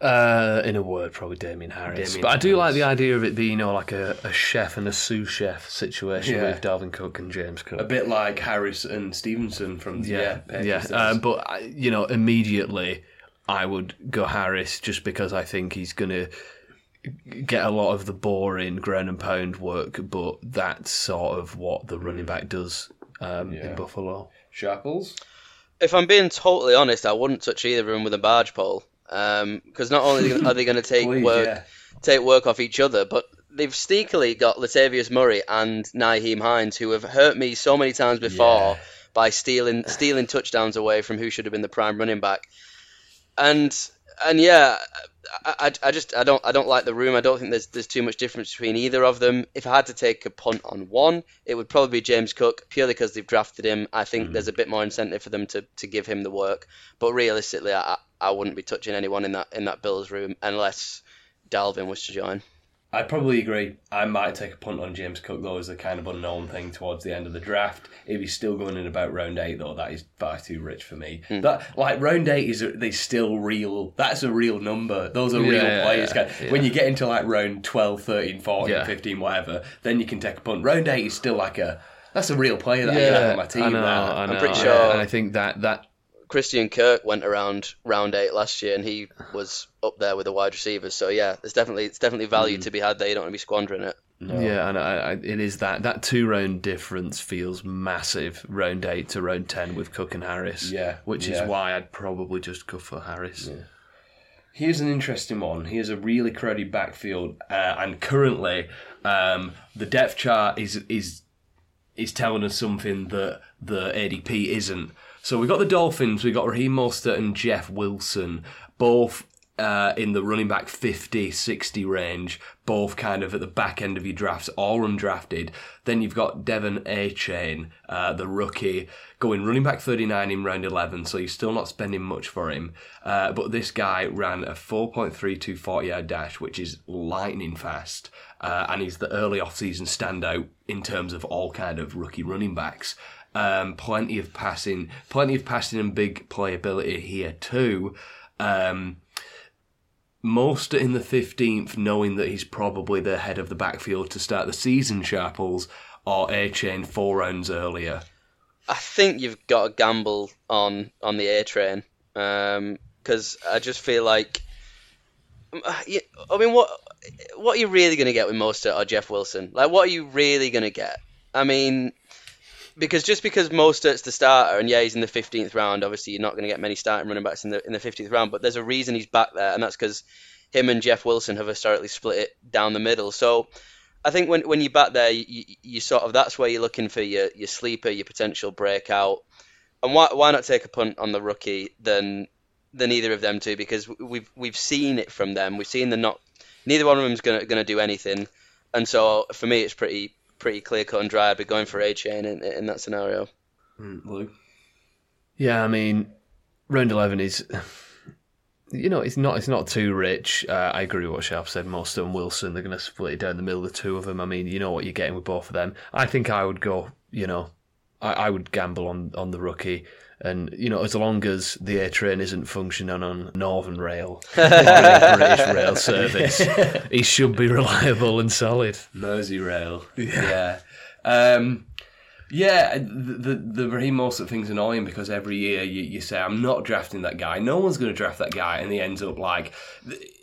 Uh, in a word, probably Damien Harris. Damien but I do like the idea of it being, you know, like a, a chef and a sous chef situation Yeah. with Dalvin Cook and James Cook. A bit like Harris and Stevenson from the yeah, yeah. Patriots. Um, but I- you know, immediately I would go Harris just because I think he's going to get a lot of the boring ground and pound work. But that's sort of what the running back does um, Yeah. in Buffalo. Sharples? If I'm being totally honest, I wouldn't touch either of them with a barge pole. Um, because not only are they going to take Please, work yeah. take work off each other, but they've sneakily got Latavius Murray and Nyheim Hines, who have hurt me so many times before Yeah. by stealing stealing touchdowns away from who should have been the prime running back. And and yeah, I, I, I just I don't I don't like the room. I don't think there's there's too much difference between either of them. If I had to take a punt on one, it would probably be James Cook purely because they've drafted him. I think mm. there's a bit more incentive for them to, to give him the work. But realistically, I I wouldn't be touching anyone in that in that Bills room unless Dalvin was to join. I probably agree. I might take a punt on James Cook though as a kind of unknown thing towards the end of the draft. If he's still going in about round eight though, that is far too rich for me. Hmm. That like round eight is they still real. That's a real number. Those are real Yeah, players. yeah. When you get into like round 12, 13, 14, Yeah. 15, whatever, then you can take a punt. Round eight is still like a that's a real player that I can have on my team. I know. I know. pretty sure- and I think that that Christian Kirk went around round eight last year, and he was up there with the wide receivers. So yeah, there's definitely it's definitely value to be had there. You don't want to be squandering it. Yeah, and I, I, it is that that two round difference feels massive. Round eight to round ten with Cook and Harris. Yeah, which yeah. is why I'd probably just go for Harris. Here's an interesting one. Here's a really crowded backfield, uh, and currently um, the depth chart is is is telling us something that the ADP isn't. So we got the Dolphins, we got Raheem Mostert and Jeff Wilson, both uh, in the running back 50, 60 range, both kind of at the back end of your drafts, all undrafted. Then you've got De'Von Achane, uh, the rookie, going running back 39 in round 11, so you're still not spending much for him. Uh, but this guy ran a 4.32 40 yard dash, which is lightning fast. Uh, and he's the early off-season standout in terms of all kind of rookie running backs. Um, plenty of passing, plenty of passing and big playability here too. Um, in the 15th, knowing that he's probably the head of the backfield to start the season, Sharples, or Achane four rounds earlier. I think you've got to gamble on on the A train because I just feel like uh, I mean, what what are you really going to get with Mostert or Jeff Wilson? Like, what are you really going to get? I mean, because just because Mostert's the starter and yeah, he's in the 15th round, obviously you're not going to get many starting running backs in the in the 15th round. But there's a reason he's back there, and that's because him and Jeff Wilson have historically split it down the middle. So. I think when when you're back there, you, you, sort of that's where you're looking for your, your sleeper, your potential breakout, and why why not take a punt on the rookie than than either of them two because we've we've seen it from them. We've seen they're not neither one of them's gonna gonna do anything, and so for me it's pretty pretty clear cut and dry. I'd be going for Achane in, in that scenario. Mm, Lou? Yeah, I mean, round eleven is, you know, it's not it's not too rich. Uh, I agree with what Sharp said. Mostert and Wilson, they're going to split it down the middle, the two of them. I mean, you know what you're getting with both of them. I think I would go, you know, I, I would gamble on on the rookie. And you know, as long as the A train isn't functioning on Northern Rail, or British rail service, it should be reliable and solid. Mersey Rail. Yeah. Um, yeah, the, the, the Raheem Mostert thing's annoying because every year you, you say, I'm not drafting that guy. No one's going to draft that guy. And he ends up like.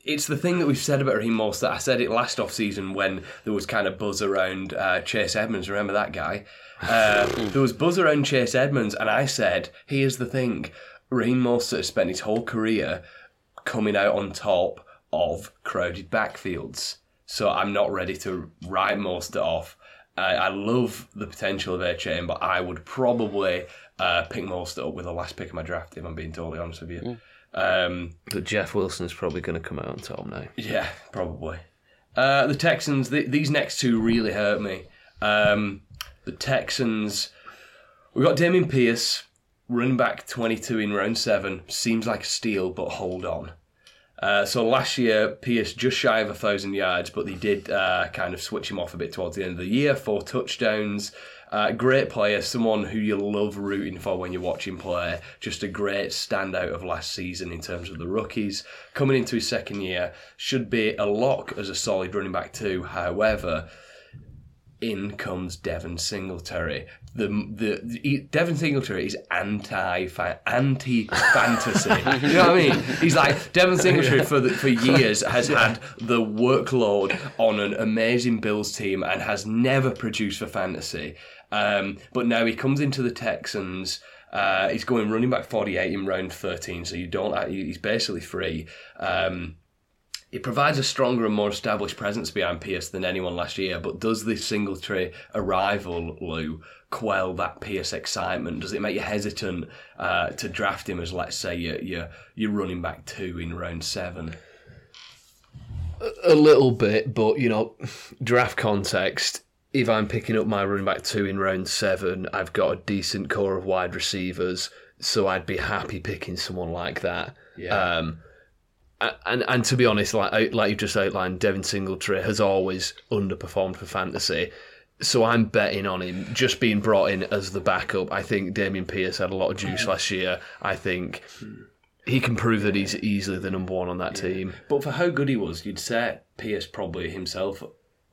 It's the thing that we've said about Raheem Mostert. I said it last off season when there was kind of buzz around uh, Chase Edmonds. Remember that guy? Uh, there was buzz around Chase Edmonds, and I said, here's the thing. Raheem Mostert has spent his whole career coming out on top of crowded backfields. So I'm not ready to write Mostert off. I, I love the potential of Achane, but I would probably uh, pick Mostert up with the last pick of my draft, if I'm being totally honest with you. Um, But Jeff Wilson is probably going to come out on top now. yeah, probably. Uh, the Texans, th- these next two really hurt me. Um, the Texans, we got Dameon Pierce, running back 22 in round seven. Seems like a steal, but hold on. Uh, so last year, Pierce just shy of a thousand yards, but they did uh, kind of switch him off a bit towards the end of the year. Four touchdowns. Uh, great player, someone who you love rooting for when you're watching play. Just a great standout of last season in terms of the rookies. Coming into his second year, should be a lock as a solid running back too. However, in comes Devin Singletary. The the, the Devin Singletary is anti anti fantasy. you know what I mean? He's like Devin Singletary for the, for years has had the workload on an amazing Bills team and has never produced for fantasy. Um, but now he comes into the Texans. Uh, he's going running back 48 in round 13, so you don't. He's basically free. Um, it provides a stronger and more established presence behind Pierce than anyone last year, but does this Singletary arrival, Lou, quell that Pierce excitement? Does it make you hesitant uh, to draft him as, let's say, you're, you're, you're running back two in round seven? A little bit, but you know, draft context. If I'm picking up my running back two in round seven, I've got a decent core of wide receivers, so I'd be happy picking someone like that. Yeah. Um, and and to be honest, like like you just outlined, Devin Singletary has always underperformed for fantasy. So I'm betting on him just being brought in as the backup. I think Dameon Pierce had a lot of juice last year. I think he can prove that he's easily the number one on that team. But for how good he was, you'd say Pierce probably himself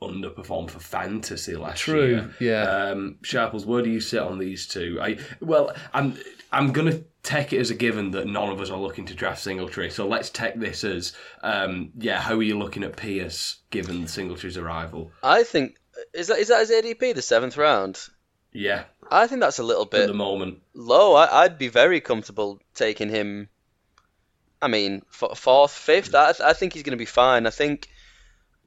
underperformed for fantasy last True, year. yeah. Um, Sharples, where do you sit on these two? I well, I'm I'm gonna take it as a given that none of us are looking to draft Singletary. So let's take this as um, yeah. How are you looking at Pierce given Singletary's arrival? I think is that is that his ADP the seventh round? Yeah, I think that's a little bit at the moment. low. I, I'd be very comfortable taking him. I mean, fourth, fifth. I, I think he's going to be fine. I think.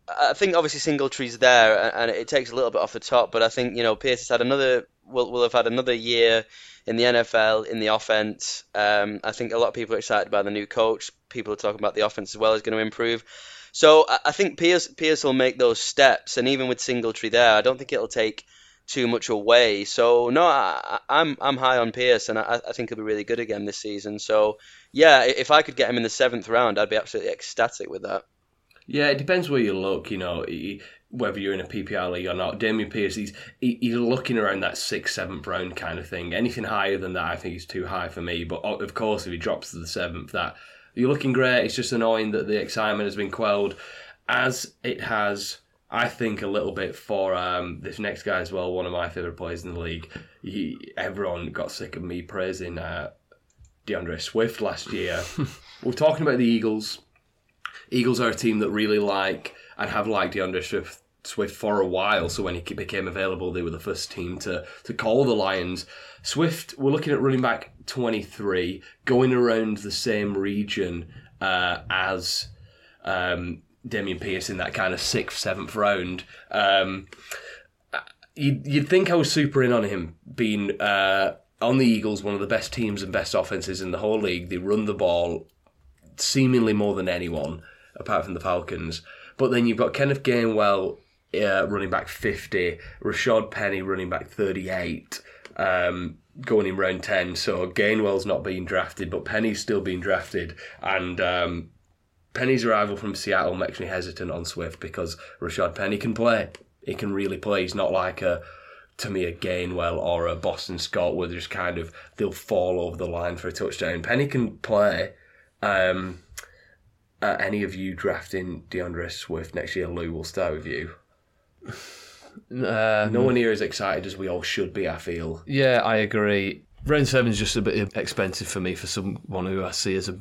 I think obviously Singletary's there, and it takes a little bit off the top. But I think you know Pierce has had another. Will will have had another year in the NFL in the offense. Um, I think a lot of people are excited by the new coach. People are talking about the offense as well is going to improve. So I, think Pierce Pierce will make those steps, and even with Singletary there, I don't think it'll take too much away. So no, I, I- I'm I'm high on Pierce, and I, I think he'll be really good again this season. So yeah, if I could get him in the seventh round, I'd be absolutely ecstatic with that. Yeah, it depends where you look. You know, he- whether you're in a PPR league or not. Dameon Pierce, he's he, he's looking around that sixth, seventh round kind of thing. Anything higher than that, I think is too high for me. But of course, if he drops to the seventh, that you're looking great. It's just annoying that the excitement has been quelled, as it has. I think a little bit for um, this next guy as well. One of my favorite players in the league. He, everyone got sick of me praising uh, D'Andre Swift last year. We're talking about the Eagles. Eagles are a team that really like and have liked D'Andre Swift, Swift for a while. So when he became available, they were the first team to to call the Lions. Swift, we're looking at running back 23, going around the same region uh, as um, Dameon Pierce in that kind of sixth, seventh round. Um, you'd, you'd think I was super in on him being uh, on the Eagles, one of the best teams and best offenses in the whole league. They run the ball seemingly more than anyone, apart from the Falcons. But then you've got Kenneth Gainwell uh, running back 50, Rashaad Penny running back 38, um, going in round 10. So Gainwell's not being drafted, but Penny's still being drafted. And um, Penny's arrival from Seattle makes me hesitant on Swift because Rashad Penny can play. He can really play. He's not like a to me a Gainwell or a Boston Scott where they just kind of they'll fall over the line for a touchdown. Penny can play. Um, uh, any of you drafting D'Andre Swift next year, Lou, we'll start with you. Uh, No one here is excited as we all should be. I feel. Yeah, I agree. Round seven's just a bit expensive for me for someone who I see as a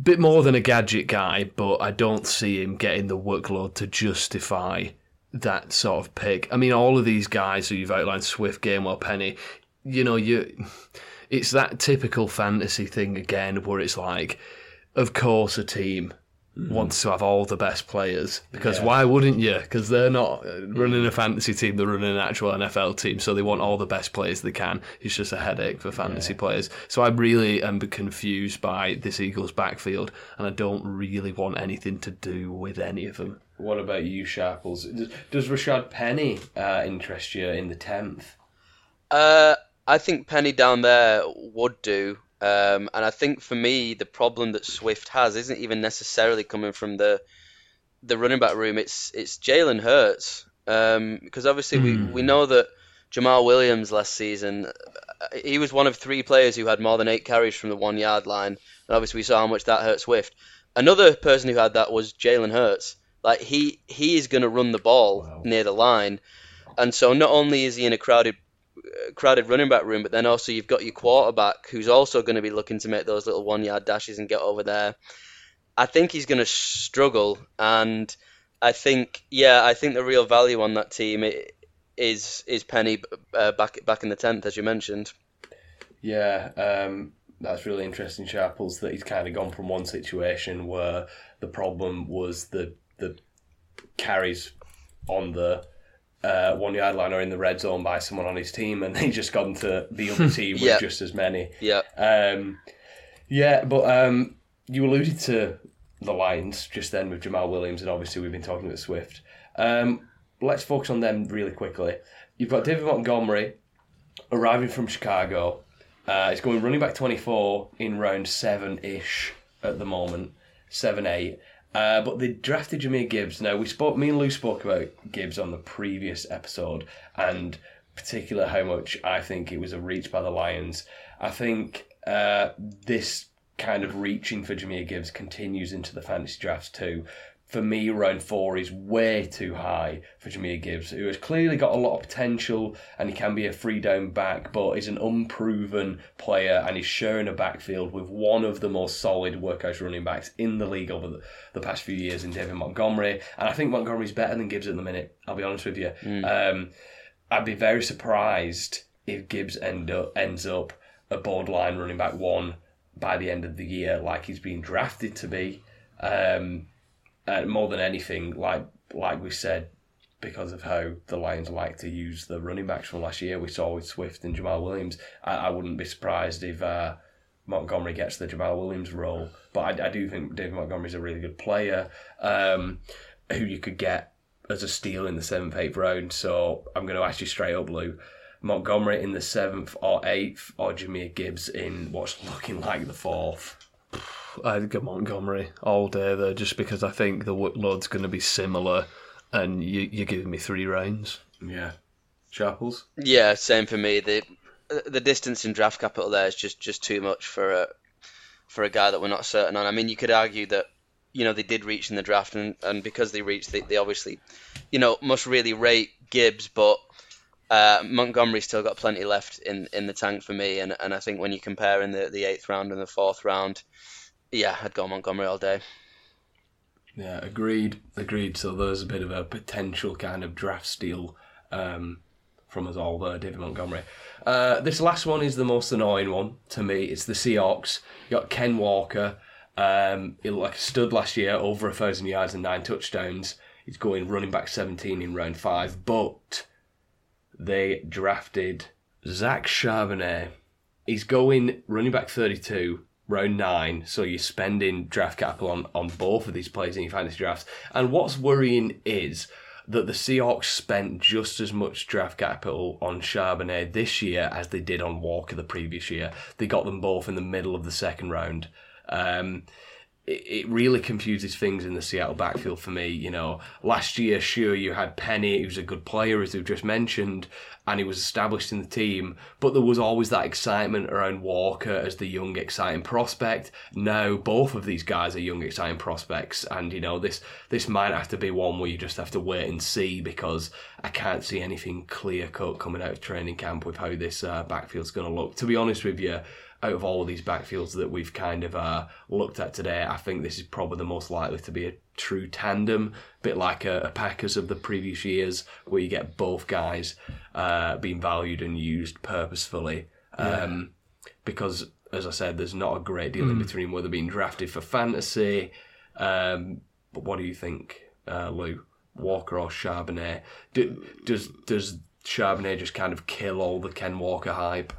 bit more than a gadget guy, but I don't see him getting the workload to justify that sort of pick. I mean, all of these guys who you've outlined, Swift, Gainwell, Penny, you know, you it's that typical fantasy thing again where it's like, of course, a team wants to have all the best players because Yeah. why wouldn't you? Because they're not running a fantasy team; they're running an actual NFL team, so they want all the best players they can. It's just a headache for fantasy players. So I really am confused by this Eagles backfield, and I don't really want anything to do with any of them. What about you, Sharples? Does, does Rashaad Penny uh, interest you in the tenth? Uh, I think Penny down there would do. Um, and I think for me, the problem that Swift has isn't even necessarily coming from the the running back room. It's it's Jalen Hurts. Um, because obviously we, we know that Jamaal Williams last season, he was one of three players who had more than eight carries from the one yard line. And obviously we saw how much that hurt Swift. Another person who had that was Jalen Hurts. Like he he is going to run the ball Wow. near the line, and so not only is he in a crowded crowded running back room, but then also you've got your quarterback who's also going to be looking to make those little one yard dashes and get over there. I think he's going to struggle, and I think yeah, I think the real value on that team is is Penny uh, back back in the tenth as you mentioned. Yeah, um, that's really interesting, Sharples, that he's kind of gone from one situation where the problem was the the carries on the uh, one yard line or in the red zone by someone on his team, and they just gone to the other team with just as many. Yeah, Um, yeah, but um, you alluded to the Lions just then with Jamaal Williams, and obviously we've been talking about Swift. Um, let's focus on them really quickly. You've got David Montgomery arriving from Chicago. Uh, he's going running back 24 in round 7 ish at the moment, 7 8. Uh, but they drafted Jahmyr Gibbs. Now, we spoke, me and Lou spoke about Gibbs on the previous episode, and particular how much I think it was a reach by the Lions. I think uh, this kind of reaching for Jahmyr Gibbs continues into the fantasy drafts too. For me, round four is way too high for Jahmyr Gibbs, who has clearly got a lot of potential and he can be a free down back, but is an unproven player and is sharing a backfield with one of the most solid workhorse running backs in the league over the, the past few years in David Montgomery. And I think Montgomery's better than Gibbs at the minute, I'll be honest with you. Um, I'd be very surprised if Gibbs end up, ends up a borderline running back one by the end of the year, like he's been drafted to be. Um, and more than anything, like like we said, because of how the Lions like to use the running backs from last year, we saw with Swift and Jamaal Williams. I, I wouldn't be surprised if uh, Montgomery gets the Jamaal Williams role, but I, I do think David Montgomery's a really good player um, who you could get as a steal in the seventh, eighth round. So I'm going to ask you straight up, Lou. Montgomery in the seventh or eighth, or Jahmyr Gibbs in what's looking like the fourth. I'd go Montgomery all day there, just because I think the workload's going to be similar, and you, you're giving me three rounds. Yeah. Sharples? yeah, same for me. The the distance in draft capital there is just just too much for a for a guy that we're not certain on. I mean, you could argue that you know they did reach in the draft, and, and because they reached, they, they obviously you know must really rate Gibbs, but uh, Montgomery's still got plenty left in, in the tank for me, and, and I think when you compare in the, the eighth round and the fourth round, yeah, I'd go Montgomery all day. Yeah, agreed, agreed. So there's a bit of a potential kind of draft steal um, from us all there, David Montgomery. Uh, this last one is the most annoying one to me. It's the Seahawks. You got Ken Walker. Um, he like stood last year over a thousand yards and nine touchdowns. He's going running back 17 in round five, but they drafted Zach Charbonnet. He's going running back 32, round nine. So you're spending draft capital on, on both of these players in your fantasy drafts. And what's worrying is that the Seahawks spent just as much draft capital on Charbonnet this year as they did on Walker the previous year. They got them both in the middle of the second round. Um, it, it really confuses things in the Seattle backfield for me. You know, last year, sure, you had Penny, who's a good player, as we've just mentioned, and he was established in the team, but there was always that excitement around Walker as the young, exciting prospect. Now, both of these guys are young, exciting prospects, and you know, this this might have to be one where you just have to wait and see because I can't see anything clear cut coming out of training camp with how this uh, backfield's going to look. To be honest with you, out of all of these backfields that we've kind of uh, looked at today, I think this is probably the most likely to be a true tandem, a bit like a, a Packers of the previous years, where you get both guys uh, being valued and used purposefully. Um, because, as I said, there's not a great deal in between whether being drafted for fantasy. Um, but what do you think, uh, Lou? Walker or Charbonnet? Do, does does Charbonnet just kind of kill all the Ken Walker hype?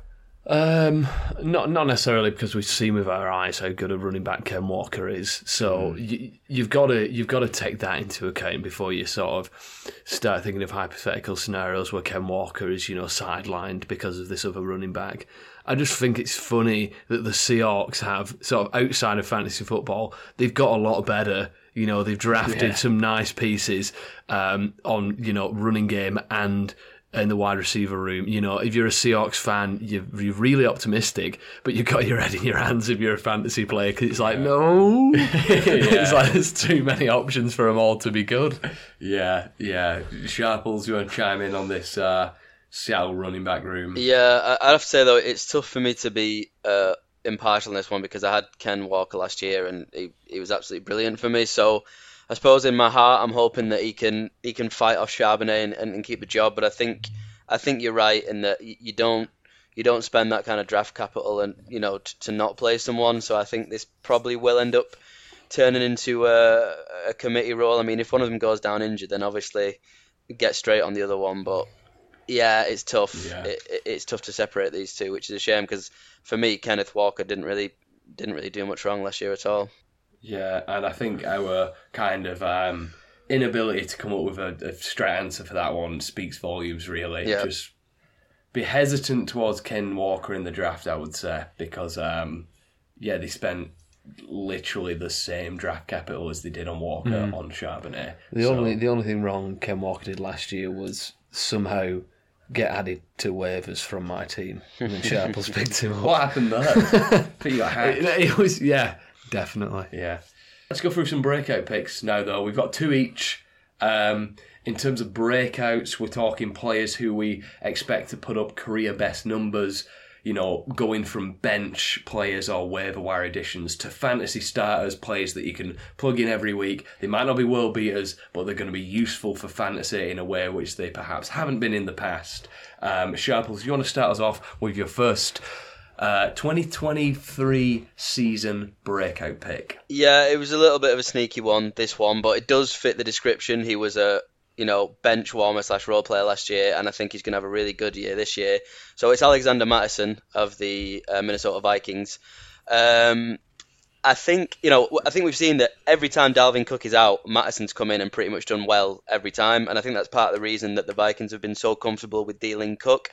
Um, not not necessarily because we've seen with our eyes how good a running back Ken Walker is. So you, you've got to you've got to take that into account before you sort of start thinking of hypothetical scenarios where Ken Walker is you know sidelined because of this other running back. I just think it's funny that the Seahawks have sort of outside of fantasy football, they've got a lot better. You know, they've drafted Yeah. some nice pieces um, on you know running game and in the wide receiver room. You know, if you're a Seahawks fan, you're, you're really optimistic, but you've got your head in your hands if you're a fantasy player because it's like, no. it's like there's too many options for them all to be good. Yeah, yeah. Sharples, you want to chime in on this uh, Seattle running back room? Yeah, I, I have to say though, it's tough for me to be uh, impartial in this one because I had Ken Walker last year and he, he was absolutely brilliant for me. So I suppose in my heart, I'm hoping that he can he can fight off Charbonnet and, and, and keep the job. But I think I think you're right in that you, don't you don't spend that kind of draft capital and you know t- to not play someone. So I think this probably will end up turning into a, a committee role. I mean, if one of them goes down injured, then obviously get straight on the other one. But yeah, it's tough. Yeah. It, it, it's tough to separate these two, which is a shame because for me, Kenneth Walker didn't really didn't really do much wrong last year at all. Yeah, and I think our kind of um, inability to come up with a, a straight answer for that one speaks volumes, really. Yeah. Just be hesitant towards Ken Walker in the draft, I would say, because, um, yeah, they spent literally the same draft capital as they did on Walker on Charbonnet. The So- only the only thing wrong Ken Walker did last year was somehow get added to waivers from my team, and then Sharples picked him up. What happened there? I think you got hacked. It, it was yeah, definitely. Yeah. Let's go through some breakout picks now, though. We've got two each. Um, in terms of breakouts, we're talking players who we expect to put up career best numbers, you know, going from bench players or waiver wire additions to fantasy starters, players that you can plug in every week. They might not be world beaters, but they're going to be useful for fantasy in a way which they perhaps haven't been in the past. Um, Sharples, you want to start us off with your first uh, 2023 season breakout pick? Yeah, it was a little bit of a sneaky one, this one, but it does fit the description. He was a you know bench warmer slash role player last year, and I think he's going to have a really good year this year. So it's Alexander Mattison of the uh, Minnesota Vikings. Um, I think you know I think we've seen that every time Dalvin Cook is out, Mattison's come in and pretty much done well every time, and I think that's part of the reason that the Vikings have been so comfortable with dealing Cook.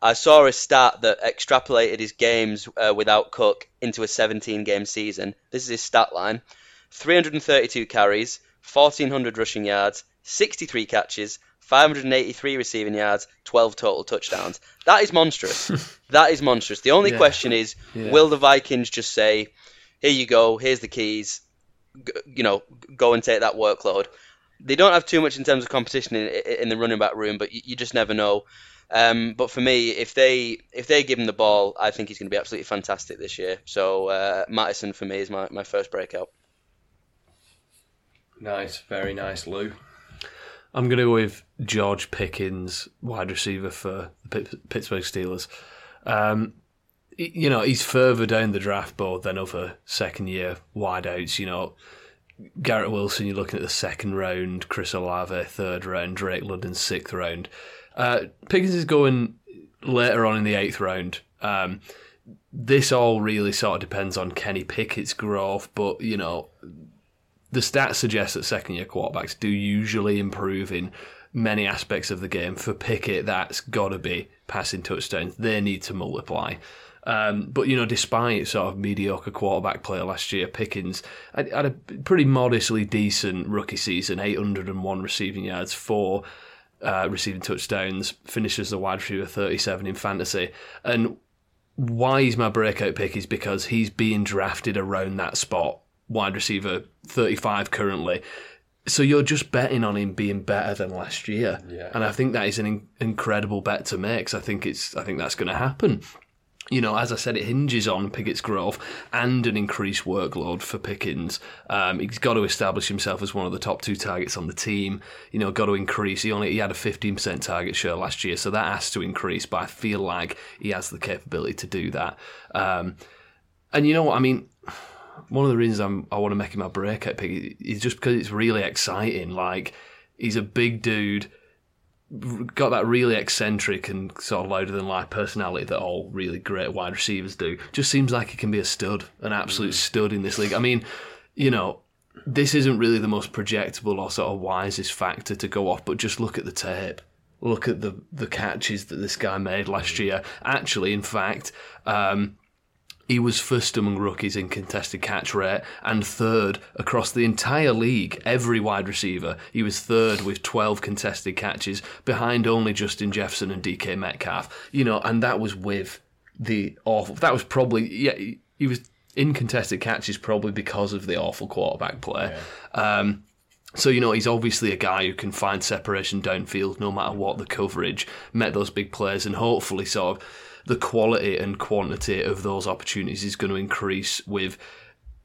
I saw a stat that extrapolated his games uh, without Cook into a 17 game season. This is his stat line 332 carries, 1,400 rushing yards, 63 catches, 583 receiving yards, 12 total touchdowns. That is monstrous. that is monstrous. The only Yeah. question is Yeah. will the Vikings just say, here you go, here's the keys, g- you know, go and take that workload? They don't have too much in terms of competition in, in the running back room, but you, you just never know. Um, but for me, if they if they give him the ball, I think he's going to be absolutely fantastic this year. So uh, Mattison for me is my, my first breakout. Nice, very nice, Lou. I'm going to go with George Pickens, wide receiver for the Pittsburgh Steelers. Um, you know, he's further down the draft board than other second year wideouts. You know, Garrett Wilson, you're looking at the second round, Chris Olave, third round, Drake London, sixth round. Uh, Pickens is going later on in the eighth round. Um, this all really sort of depends on Kenny Pickett's growth, but you know, the stats suggest that second year quarterbacks do usually improve in many aspects of the game. For Pickett, that's got to be passing touchdowns. They need to multiply. Um, but you know, despite sort of mediocre quarterback play last year, Pickens had, had, a pretty modestly decent rookie season: 801 receiving yards, four uh, receiving touchdowns, finishes the wide receiver 37 in fantasy. And why he's my breakout pick is because he's being drafted around that spot, wide receiver 35 currently. So you're just betting on him being better than last year, yeah. and I think that is an in- incredible bet to make. I think it's, I think that's going to happen you know, as I said, it hinges on Pickett's growth and an increased workload for Pickens. Um, he's got to establish himself as one of the top two targets on the team. You know, got to increase. He only he had a fifteen percent target share last year, so that has to increase. But I feel like he has the capability to do that. Um, and you know what I mean. One of the reasons I'm, I want to make him a breakout pick is just because it's really exciting. Like he's a big dude got that really eccentric and sort of louder than life personality that all really great wide receivers do. Just seems like he can be a stud, an absolute mm. stud in this league. I mean, you know, this isn't really the most projectable or sort of wisest factor to go off, but just look at the tape. Look at the the catches that this guy made last mm. year. Actually, in fact, um, he was first among rookies in contested catch rate and third across the entire league, every wide receiver. He was third with 12 contested catches, behind only Justin Jefferson and DK Metcalf. You know, and that was with the awful. That was probably, yeah, he was in contested catches probably because of the awful quarterback play. Yeah. Um, so, you know, he's obviously a guy who can find separation downfield no matter what the coverage, met those big players, and hopefully sort of the quality and quantity of those opportunities is going to increase with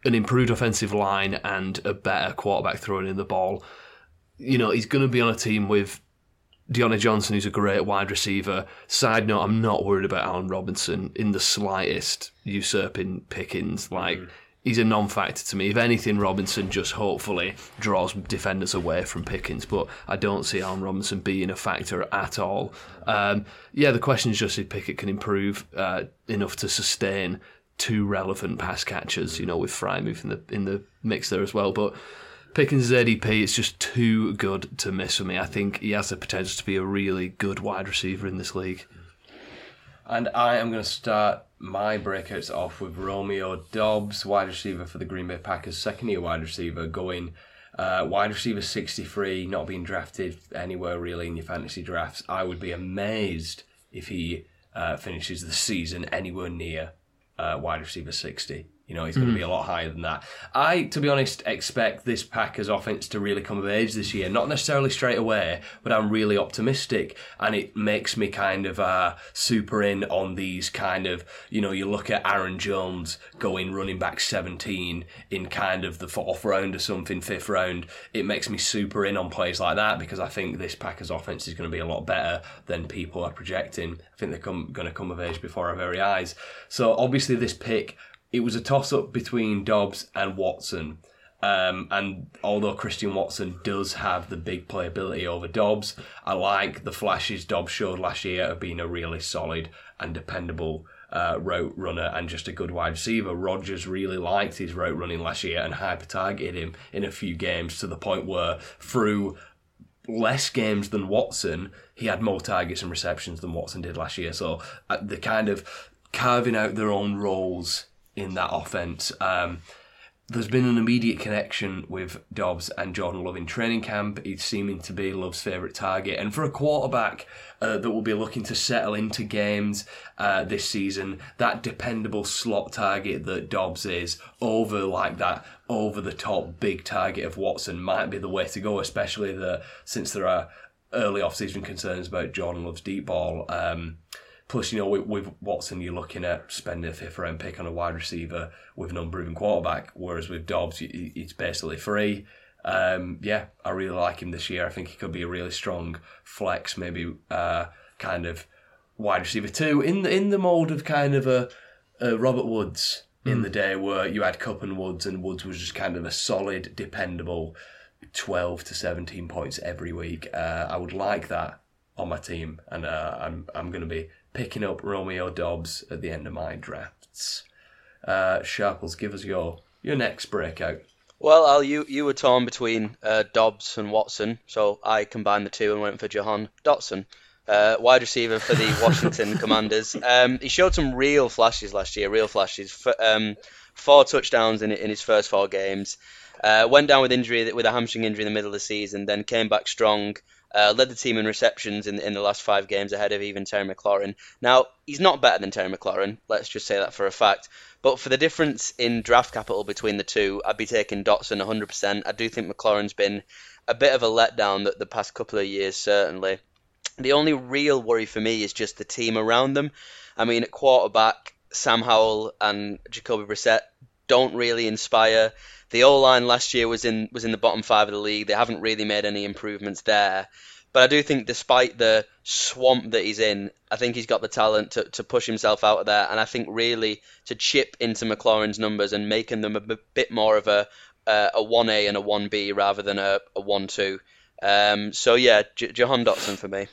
an improved offensive line and a better quarterback throwing in the ball. You know, he's going to be on a team with Diontae Johnson, who's a great wide receiver. Side note, I'm not worried about Allen Robinson in the slightest usurping Pickens. Like, mm he's a non-factor to me. If anything, Robinson just hopefully draws defenders away from Pickens, but I don't see Allen Robinson being a factor at all. Um, yeah, the question is just if Pickett can improve uh, enough to sustain two relevant pass catchers. You know, with Freiermuth in the in the mix there as well, but. Pickens' ADP is just too good to miss for me. I think he has the potential to be a really good wide receiver in this league. And I am going to start my breakouts off with Romeo Doubs, wide receiver for the Green Bay Packers, second year wide receiver, going uh, wide receiver 63, not being drafted anywhere really in your fantasy drafts. I would be amazed if he uh, finishes the season anywhere near uh, wide receiver 60. You know, he's going to be a lot higher than that. I, to be honest, expect this Packers offense to really come of age this year. Not necessarily straight away, but I'm really optimistic. And it makes me kind of uh, super in on these kind of, you know, you look at Aaron Jones going running back 17 in kind of the fourth round or something, fifth round. It makes me super in on plays like that because I think this Packers offense is going to be a lot better than people are projecting. I think they're come, going to come of age before our very eyes. So obviously, this pick it was a toss up between Doubs and Watson. Um, and although Christian Watson does have the big playability over Doubs, I like the flashes Doubs showed last year of being a really solid and dependable uh, route runner and just a good wide receiver. Rodgers really liked his route running last year and hyper targeted him in a few games to the point where through less games than Watson, he had more targets and receptions than Watson did last year. So uh, the kind of carving out their own roles in that offense. Um, there's been an immediate connection with Doubs and Jordan Love in training camp. He's seeming to be Love's favourite target. And for a quarterback uh, that will be looking to settle into games uh, this season, that dependable slot target that Doubs is over like that over the top big target of Watson might be the way to go, especially the since there are early off season concerns about Jordan Love's deep ball. Um, Plus, you know, with, with, Watson, you're looking at spending a fifth round pick on a wide receiver with an unproven quarterback, whereas with Doubs, it's basically free. Um, yeah, I really like him this year. I think he could be a really strong flex, maybe uh, kind of wide receiver too, in the in the mold of kind of a, a Robert Woods in the day where you had Kupp and Woods, and Woods was just kind of a solid, dependable twelve to seventeen points every week. Uh, I would like that on my team, and uh, I'm I'm going to be picking up Romeo Doubs at the end of my drafts. Uh, Sharples, give us your your next breakout. Well, Al, you, you were torn between uh, Dobbs and Watson, so I combined the two and went for Jahan Dotson, uh, wide receiver for the Washington Commanders. Um, he showed some real flashes last year, real flashes. F- um, four touchdowns in, in his first four games. Uh, went down with injury, with a hamstring injury in the middle of the season, then came back strong. Uh, led the team in receptions in, in the last five games ahead of even Terry McLaurin. Now, he's not better than Terry McLaurin, let's just say that for a fact. But for the difference in draft capital between the two, I'd be taking Dotson 100%. I do think McLaurin's been a bit of a letdown the, the past couple of years, certainly. The only real worry for me is just the team around them. I mean, at quarterback, Sam Howell and Jacoby Brissett don't really inspire. The O line last year was in was in the bottom five of the league. They haven't really made any improvements there. But I do think, despite the swamp that he's in, I think he's got the talent to, to push himself out of there. And I think really to chip into McLaurin's numbers and making them a b- bit more of a uh, a one A and a one B rather than a, a one two. Um, so yeah, J- Jahan Dotson for me.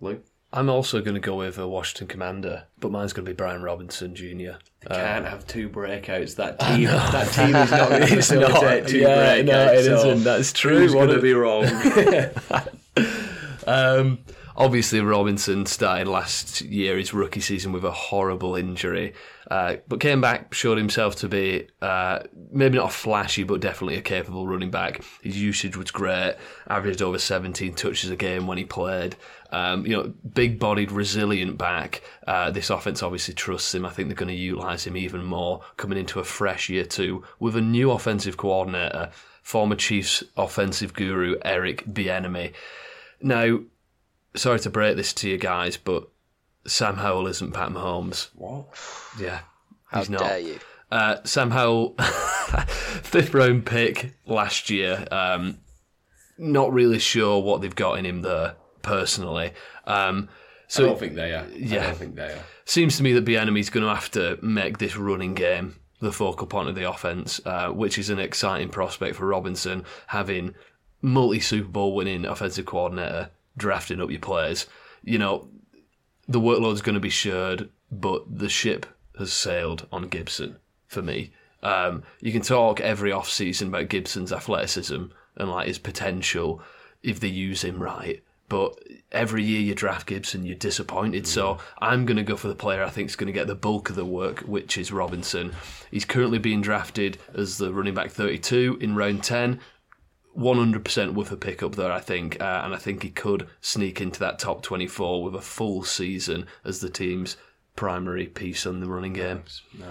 Luke, I'm also going to go with a Washington Commander, but mine's going to be Brian Robinson Jr. can't have two breakouts. That team, that team is not going to facilitate two yeah, breakouts. no, it so not That's true. Who's going to be wrong? Um, obviously, Robinson started last year his rookie season with a horrible injury, uh, but came back, showed himself to be uh, maybe not a flashy, but definitely a capable running back. His usage was great, averaged over 17 touches a game when he played. Um, you know, big-bodied, resilient back. Uh, this offense obviously trusts him. I think they're going to utilise him even more coming into a fresh year two with a new offensive coordinator, former Chiefs offensive guru Eric Bieniemy. Now, sorry to break this to you guys, but Sam Howell isn't Pat Mahomes. what? Yeah, How he's not. dare you? Uh, Sam Howell, fifth round pick last year. Um, not really sure what they've got in him there personally. Um, so I don't think they are. Yeah, I don't think they are. seems to me that Bieniemy's going to have to make this running game the focal point of the offense, uh, which is an exciting prospect for Robinson, having multi Super Bowl winning offensive coordinator drafting up your players. You know, the workload's going to be shared, but the ship has sailed on Gibson for me. Um, you can talk every off season about Gibson's athleticism and like his potential if they use him right. But every year you draft Gibson, you're disappointed. So I'm going to go for the player I think is going to get the bulk of the work, which is Robinson. He's currently being drafted as the running back 32 in round 10. 100% worth a pickup there, I think, uh, and I think he could sneak into that top 24 with a full season as the team's primary piece on the running game. Nice.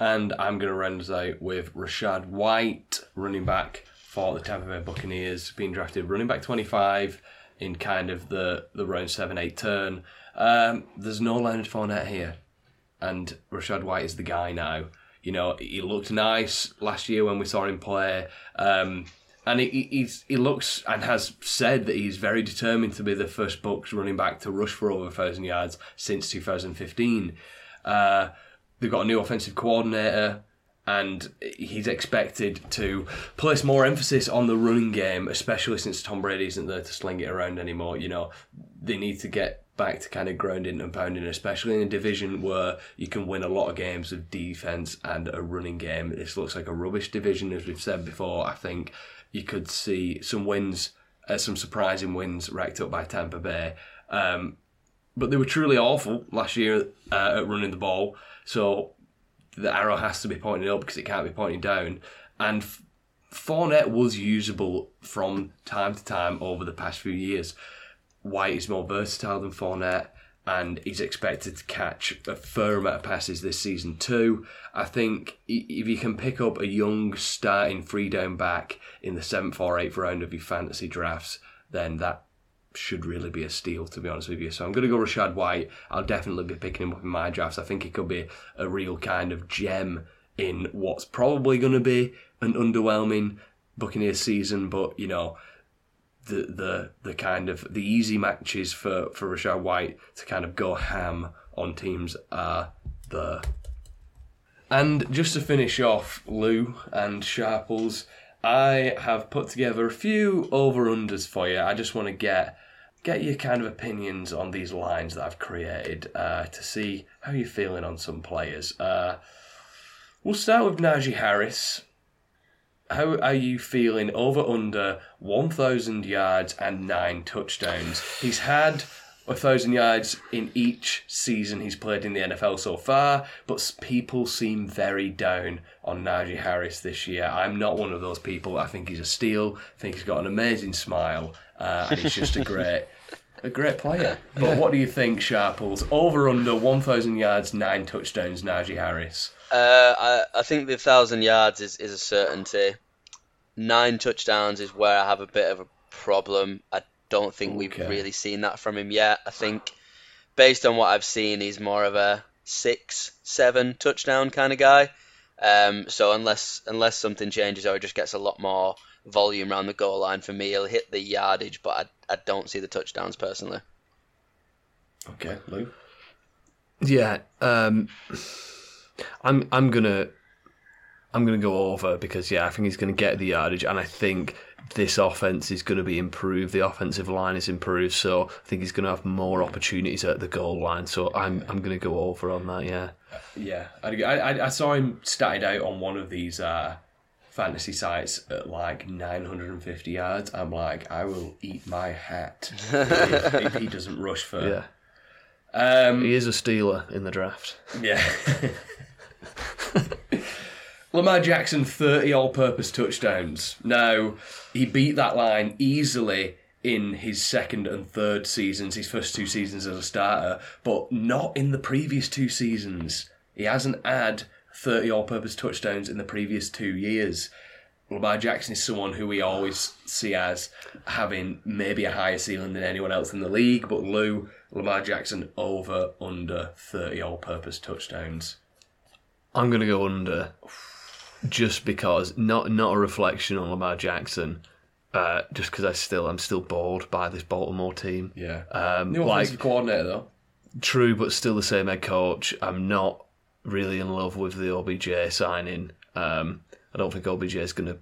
And I'm going to round out with Rachaad White, running back for the Tampa Bay Buccaneers, being drafted running back 25 in kind of the, the round 7 8 turn. Um, there's no Leonard Fournette here, and Rachaad White is the guy now. You know, he looked nice last year when we saw him play. Um, and he, he- looks and has said that he's very determined to be the first Bucks running back to rush for over 1,000 yards since 2015. Uh, they've got a new offensive coordinator, and he's expected to place more emphasis on the running game, especially since Tom Brady isn't there to sling it around anymore. You know, they need to get back to kind of grounding and pounding, especially in a division where you can win a lot of games of defense and a running game. This looks like a rubbish division, as we've said before. I think you could see some wins, uh, some surprising wins racked up by Tampa Bay. Um, but they were truly awful last year uh, at running the ball. So the arrow has to be pointing up because it can't be pointing down. And F- Fournette was usable from time to time over the past few years. White is more versatile than Fournette, and he's expected to catch a fair amount of passes this season too. I think if you can pick up a young starting free down back in the seventh or eighth round of your fantasy drafts, then that should really be a steal, to be honest with you. So I'm going to go Rachaad White. I'll definitely be picking him up in my drafts. I think he could be a real kind of gem in what's probably going to be an underwhelming Buccaneers season, but you know the the the kind of the easy matches for for Rachaad White to kind of go ham on teams are the. And just to finish off, Lou and Sharples, I have put together a few over unders for you. I just want to get get your kind of opinions on these lines that I've created uh, to see how you're feeling on some players. Uh, we'll start with Najee Harris. How are you feeling over under 1,000 yards and nine touchdowns? He's had a thousand yards in each season he's played in the NFL so far, but people seem very down on Najee Harris this year. I'm not one of those people. I think he's a steal. I think he's got an amazing smile, uh, and he's just a great, a great player. But what do you think, Sharples? Over under 1,000 yards, nine touchdowns, Najee Harris. Uh, I, I think the thousand yards is, is a certainty. Nine touchdowns is where I have a bit of a problem. I don't think we've really seen that from him yet. I think, based on what I've seen, he's more of a six, seven touchdown kind of guy. Um, so unless unless something changes or he just gets a lot more volume around the goal line for me, he'll hit the yardage, but I, I don't see the touchdowns personally. Okay, Lou. Yeah, um, I'm I'm gonna I'm gonna go over because yeah, I think he's gonna get the yardage, and I think this offense is going to be improved. The offensive line is improved, so I think he's going to have more opportunities at the goal line. So I'm I'm going to go over on that. Yeah, Yeah, I, I, I saw him started out on one of these uh, fantasy sites at like 950 yards. I'm like, I will eat my hat if, if he doesn't rush for. yeah, Um, he is a stealer in the draft. yeah. Lamar Jackson, 30 all purpose touchdowns. Now, he beat that line easily in his second and third seasons, his first two seasons as a starter, but not in the previous two seasons. He hasn't had 30 all purpose touchdowns in the previous two years. Lamar Jackson is someone who we always see as having maybe a higher ceiling than anyone else in the league, but Lou, Lamar Jackson over under 30 all purpose touchdowns. I'm going to go under, just because not not a reflection on Lamar Jackson. Uh, just because I still I'm still bored by this Baltimore team. Yeah. Um, New like offensive coordinator, though. True, but still the same head coach. I'm not really in love with the OBJ signing. Um, I don't think OBJ is going to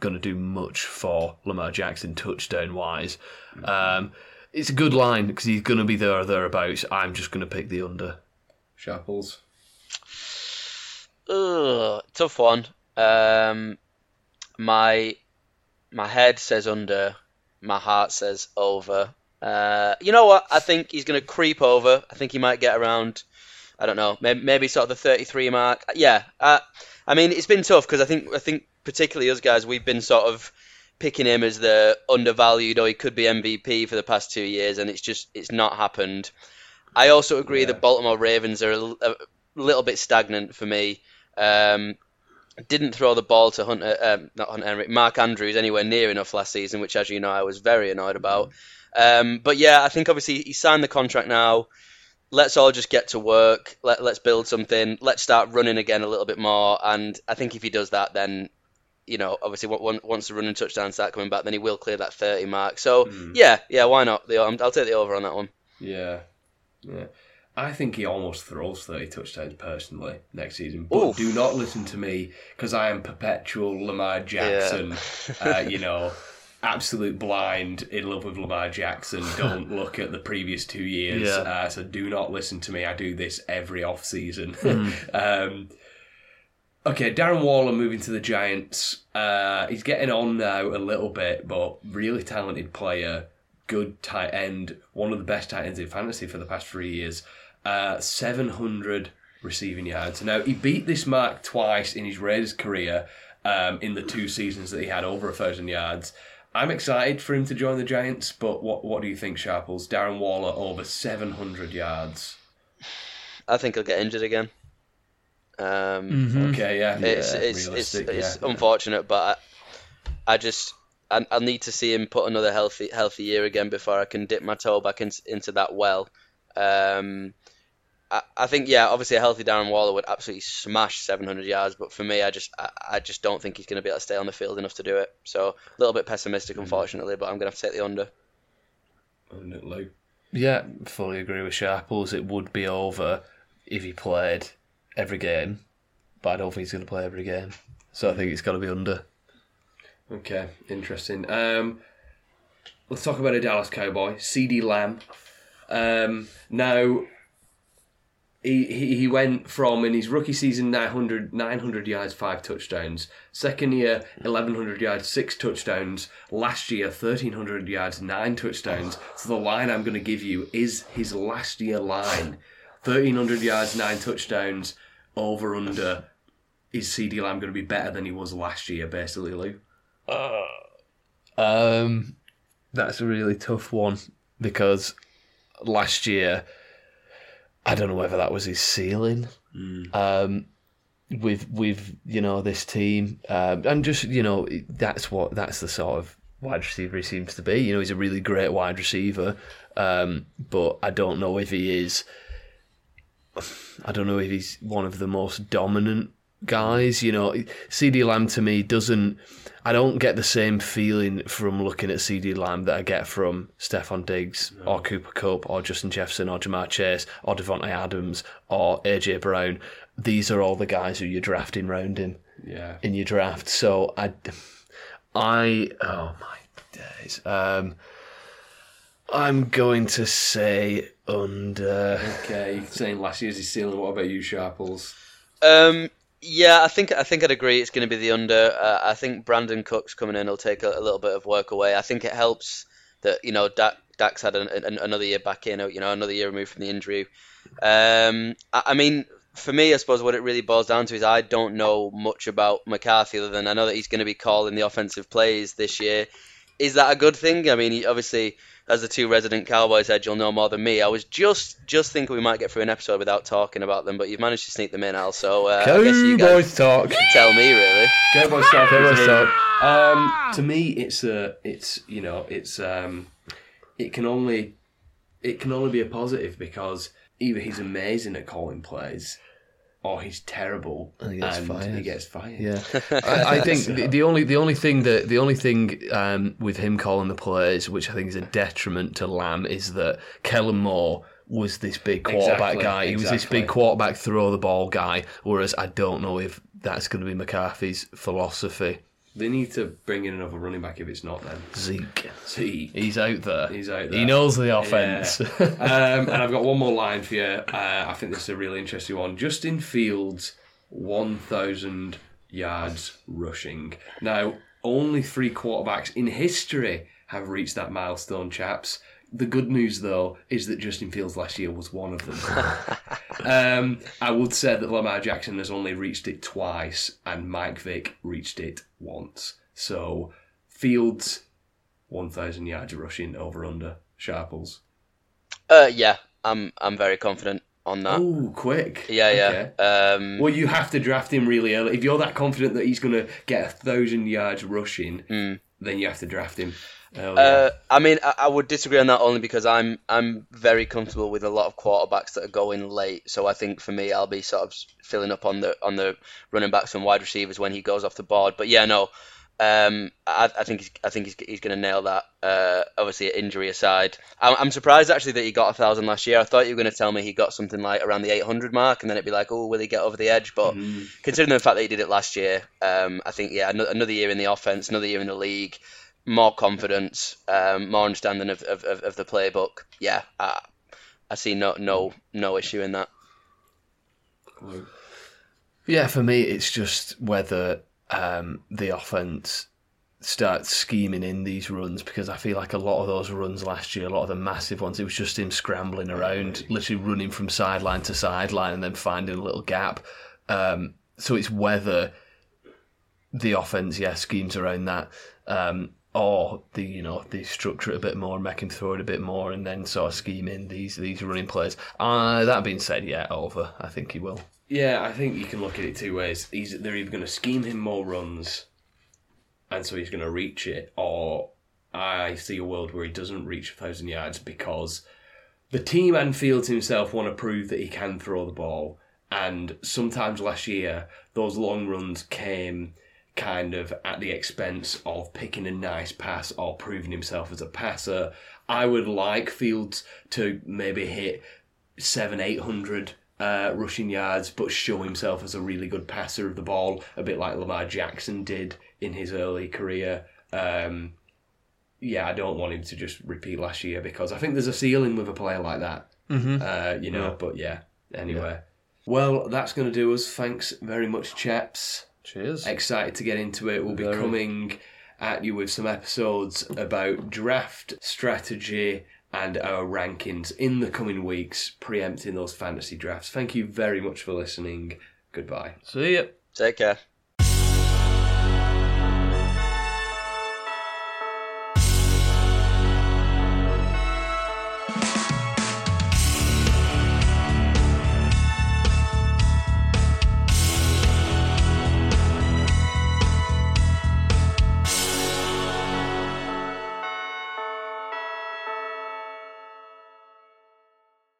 going to do much for Lamar Jackson touchdown wise. Um, it's a good line because he's going to be there or thereabouts. I'm just going to pick the under. Sharples. Ugh, tough one. Um, my my head says under, my heart says over. Uh, you know what? I think he's going to creep over. I think he might get around. I don't know, maybe, maybe sort of the 33 mark. Yeah, uh, I mean it's been tough because I think I think particularly us guys we've been sort of picking him as the undervalued or he could be MVP for the past two years and it's just it's not happened. I also agree Yeah. that Baltimore Ravens are a little bit stagnant for me. Um, didn't throw the ball to Hunter, um, not Hunter Henry, Mark Andrews anywhere near enough last season, which, as you know, I was very annoyed about. Um, but yeah, I think obviously he signed the contract now. Let's all just get to work. Let, let's build something. Let's start running again a little bit more. And I think if he does that, then you know, obviously, on- on- once the running touchdowns start coming back, then he will clear that 30 mark. So yeah, yeah, why not? I'll take the over on that one. Yeah. Yeah. I think he almost throws 30 touchdowns personally next season. But Oof. do not listen to me because I am perpetual Lamar Jackson, uh, you know, absolute blind in love with Lamar Jackson. Don't look at the previous two years. Yeah. Uh, so do not listen to me. I do this every off season. um, Okay, Darren Waller moving to the Giants. Uh, he's getting on now a little bit, but really talented player, good tight end, one of the best tight ends in fantasy for the past three years. Uh, 700 receiving yards. Now, he beat this mark twice in his Raiders career um, in the two seasons that he had over a thousand yards. I'm excited for him to join the Giants, but what what do you think, Sharples? Darren Waller over 700 yards. I think he'll get injured again. Um, Okay, yeah, It's yeah, it's it's, realistic, it's yeah. unfortunate, but I, I just I, I need to see him put another healthy healthy year again before I can dip my toe back in, into that well. Um, I, I think yeah, obviously a healthy Darren Waller would absolutely smash 700 yards, but for me, I just I, I just don't think he's going to be able to stay on the field enough to do it. So a little bit pessimistic, unfortunately, but I'm going to have to take the under. And it, Lou. Yeah, fully agree with Sharples. It would be over if he played every game, but I don't think he's going to play every game. So I think it's got to be under. Okay, interesting. Um, let's talk about a Dallas Cowboy, CeeDee Lamb. Um, now, he, he went from in his rookie season 900, 900 yards, five touchdowns. Second year, eleven hundred yards, six touchdowns. Last year, thirteen hundred yards, nine touchdowns. So the line I'm going to give you is his last year line: thirteen hundred yards, nine touchdowns. Over under. Is CeeDee Lamb going to be better than he was last year, basically, Lou? Um, that's a really tough one because last year, I don't know whether that was his ceiling. Um, with with you know this team, um, and just you know that's what that's the sort of wide receiver he seems to be. You know, he's a really great wide receiver, um, but I don't know if he is. I don't know if he's one of the most dominant guys. You know, CeeDee Lamb to me doesn't. I don't get the same feeling from looking at CeeDee Lamb that I get from Stefon Diggs or Cooper Kupp or Justin Jefferson or Ja'Marr Chase or Davante Adams or AJ Brown. These are all the guys who you're drafting round him Yeah. in your draft. So I, I oh my days. Um, I'm going to say under. Okay, saying last year's his ceiling. What about you, Sharples? Um, yeah, I think I think I'd agree. It's going to be the under. Uh, I think Brandin Cooks coming in will take a, a little bit of work away. I think it helps that you know Dak, Dak's had an, an, another year back in. You know, another year removed from the injury. Um, I, I mean, for me, I suppose what it really boils down to is I don't know much about McCarthy other than I know that he's going to be calling the offensive plays this year. Is that a good thing? I mean, obviously, as the two resident Cowboys head, you'll know more than me. I was just just thinking we might get through an episode without talking about them, but you've managed to sneak them in, Al. So uh, I guess you guys Cowboys talk. can tell me really. Cowboy Sharples. Cowboys in. talk. Um, to me, it's a, it's you know, it's um, it can only, it can only be a positive because either he's amazing at calling plays, or he's terrible And he gets fired. he gets fired. Yeah, I, I think the, the only the only thing that the only thing um, with him calling the plays, which I think is a detriment to Lamb, is that Kellen Moore was this big quarterback Exactly, guy. He was this big quarterback throw the ball guy. Whereas I don't know if that's going to be McCarthy's philosophy. They need to bring in another running back if it's not then. Zeke, See. he's out there. He's out there. He knows the offense. um, and I've got one more line for you. Uh, I think this is a really interesting one. Justin Fields, 1,000 yards rushing. Now, only three quarterbacks in history have reached that milestone, chaps. The good news, though, is that Justin Fields last year was one of them. um, I would say that Lamar Jackson has only reached it twice, and Mike Vick reached it once. So, Fields, 1,000 yards rushing over under. Sharples. Uh, yeah, I'm I'm very confident on that. Oh, quick. yeah, Okay. yeah. Um, Well, you have to draft him really early. If you're that confident that he's going to get a thousand yards rushing, then you have to draft him. Early. Uh, I mean, I, I would disagree on that only because I'm I'm very comfortable with a lot of quarterbacks that are going late. So I think for me, I'll be sort of filling up on the on the running backs and wide receivers when he goes off the board. But yeah, no, um, I, I think he's, I think he's, he's going to nail that. Uh, obviously, injury aside, I'm, I'm surprised actually that he got a thousand last year. I thought you were going to tell me he got something like around the 800 mark, and then it'd be like, oh, will he get over the edge? But considering the fact that he did it last year, um, I think yeah, ano- another year in the offense, another year in the league more confidence, um, more understanding of, of, of, the playbook. Yeah, I, I see no no no issue in that. Yeah, for me, it's just whether um, the offense starts scheming in these runs because I feel like a lot of those runs last year, a lot of the massive ones, it was just him scrambling around, literally running from sideline to sideline and then finding a little gap. Um, so it's whether the offense, yeah, schemes around that, um, or the you know they structure it a bit more, make him throw it a bit more, and then sort of scheme in these these running plays. Uh, that being said, yeah, over. I think he will. yeah, I think you can look at it two ways. He's, they're either going to scheme him more runs, and so he's going to reach it, or I see a world where he doesn't reach a thousand yards because the team and Fields himself want to prove that he can throw the ball. And sometimes last year, those long runs came kind of at the expense of picking a nice pass or proving himself as a passer. I would like Fields to maybe hit seven, eight hundred uh, rushing yards, but show himself as a really good passer of the ball, a bit like Lamar Jackson did in his early career. Um, yeah, I don't want him to just repeat last year because I think there's a ceiling with a player like that. Mm-hmm. Uh, you know, but yeah. Anyway, well, that's going to do us. Thanks very much, chaps. Cheers. Excited to get into it. We'll be Very. coming at you with some episodes about draft strategy and our rankings in the coming weeks, preempting those fantasy drafts. Thank you very much for listening. Goodbye. See ya. Take care.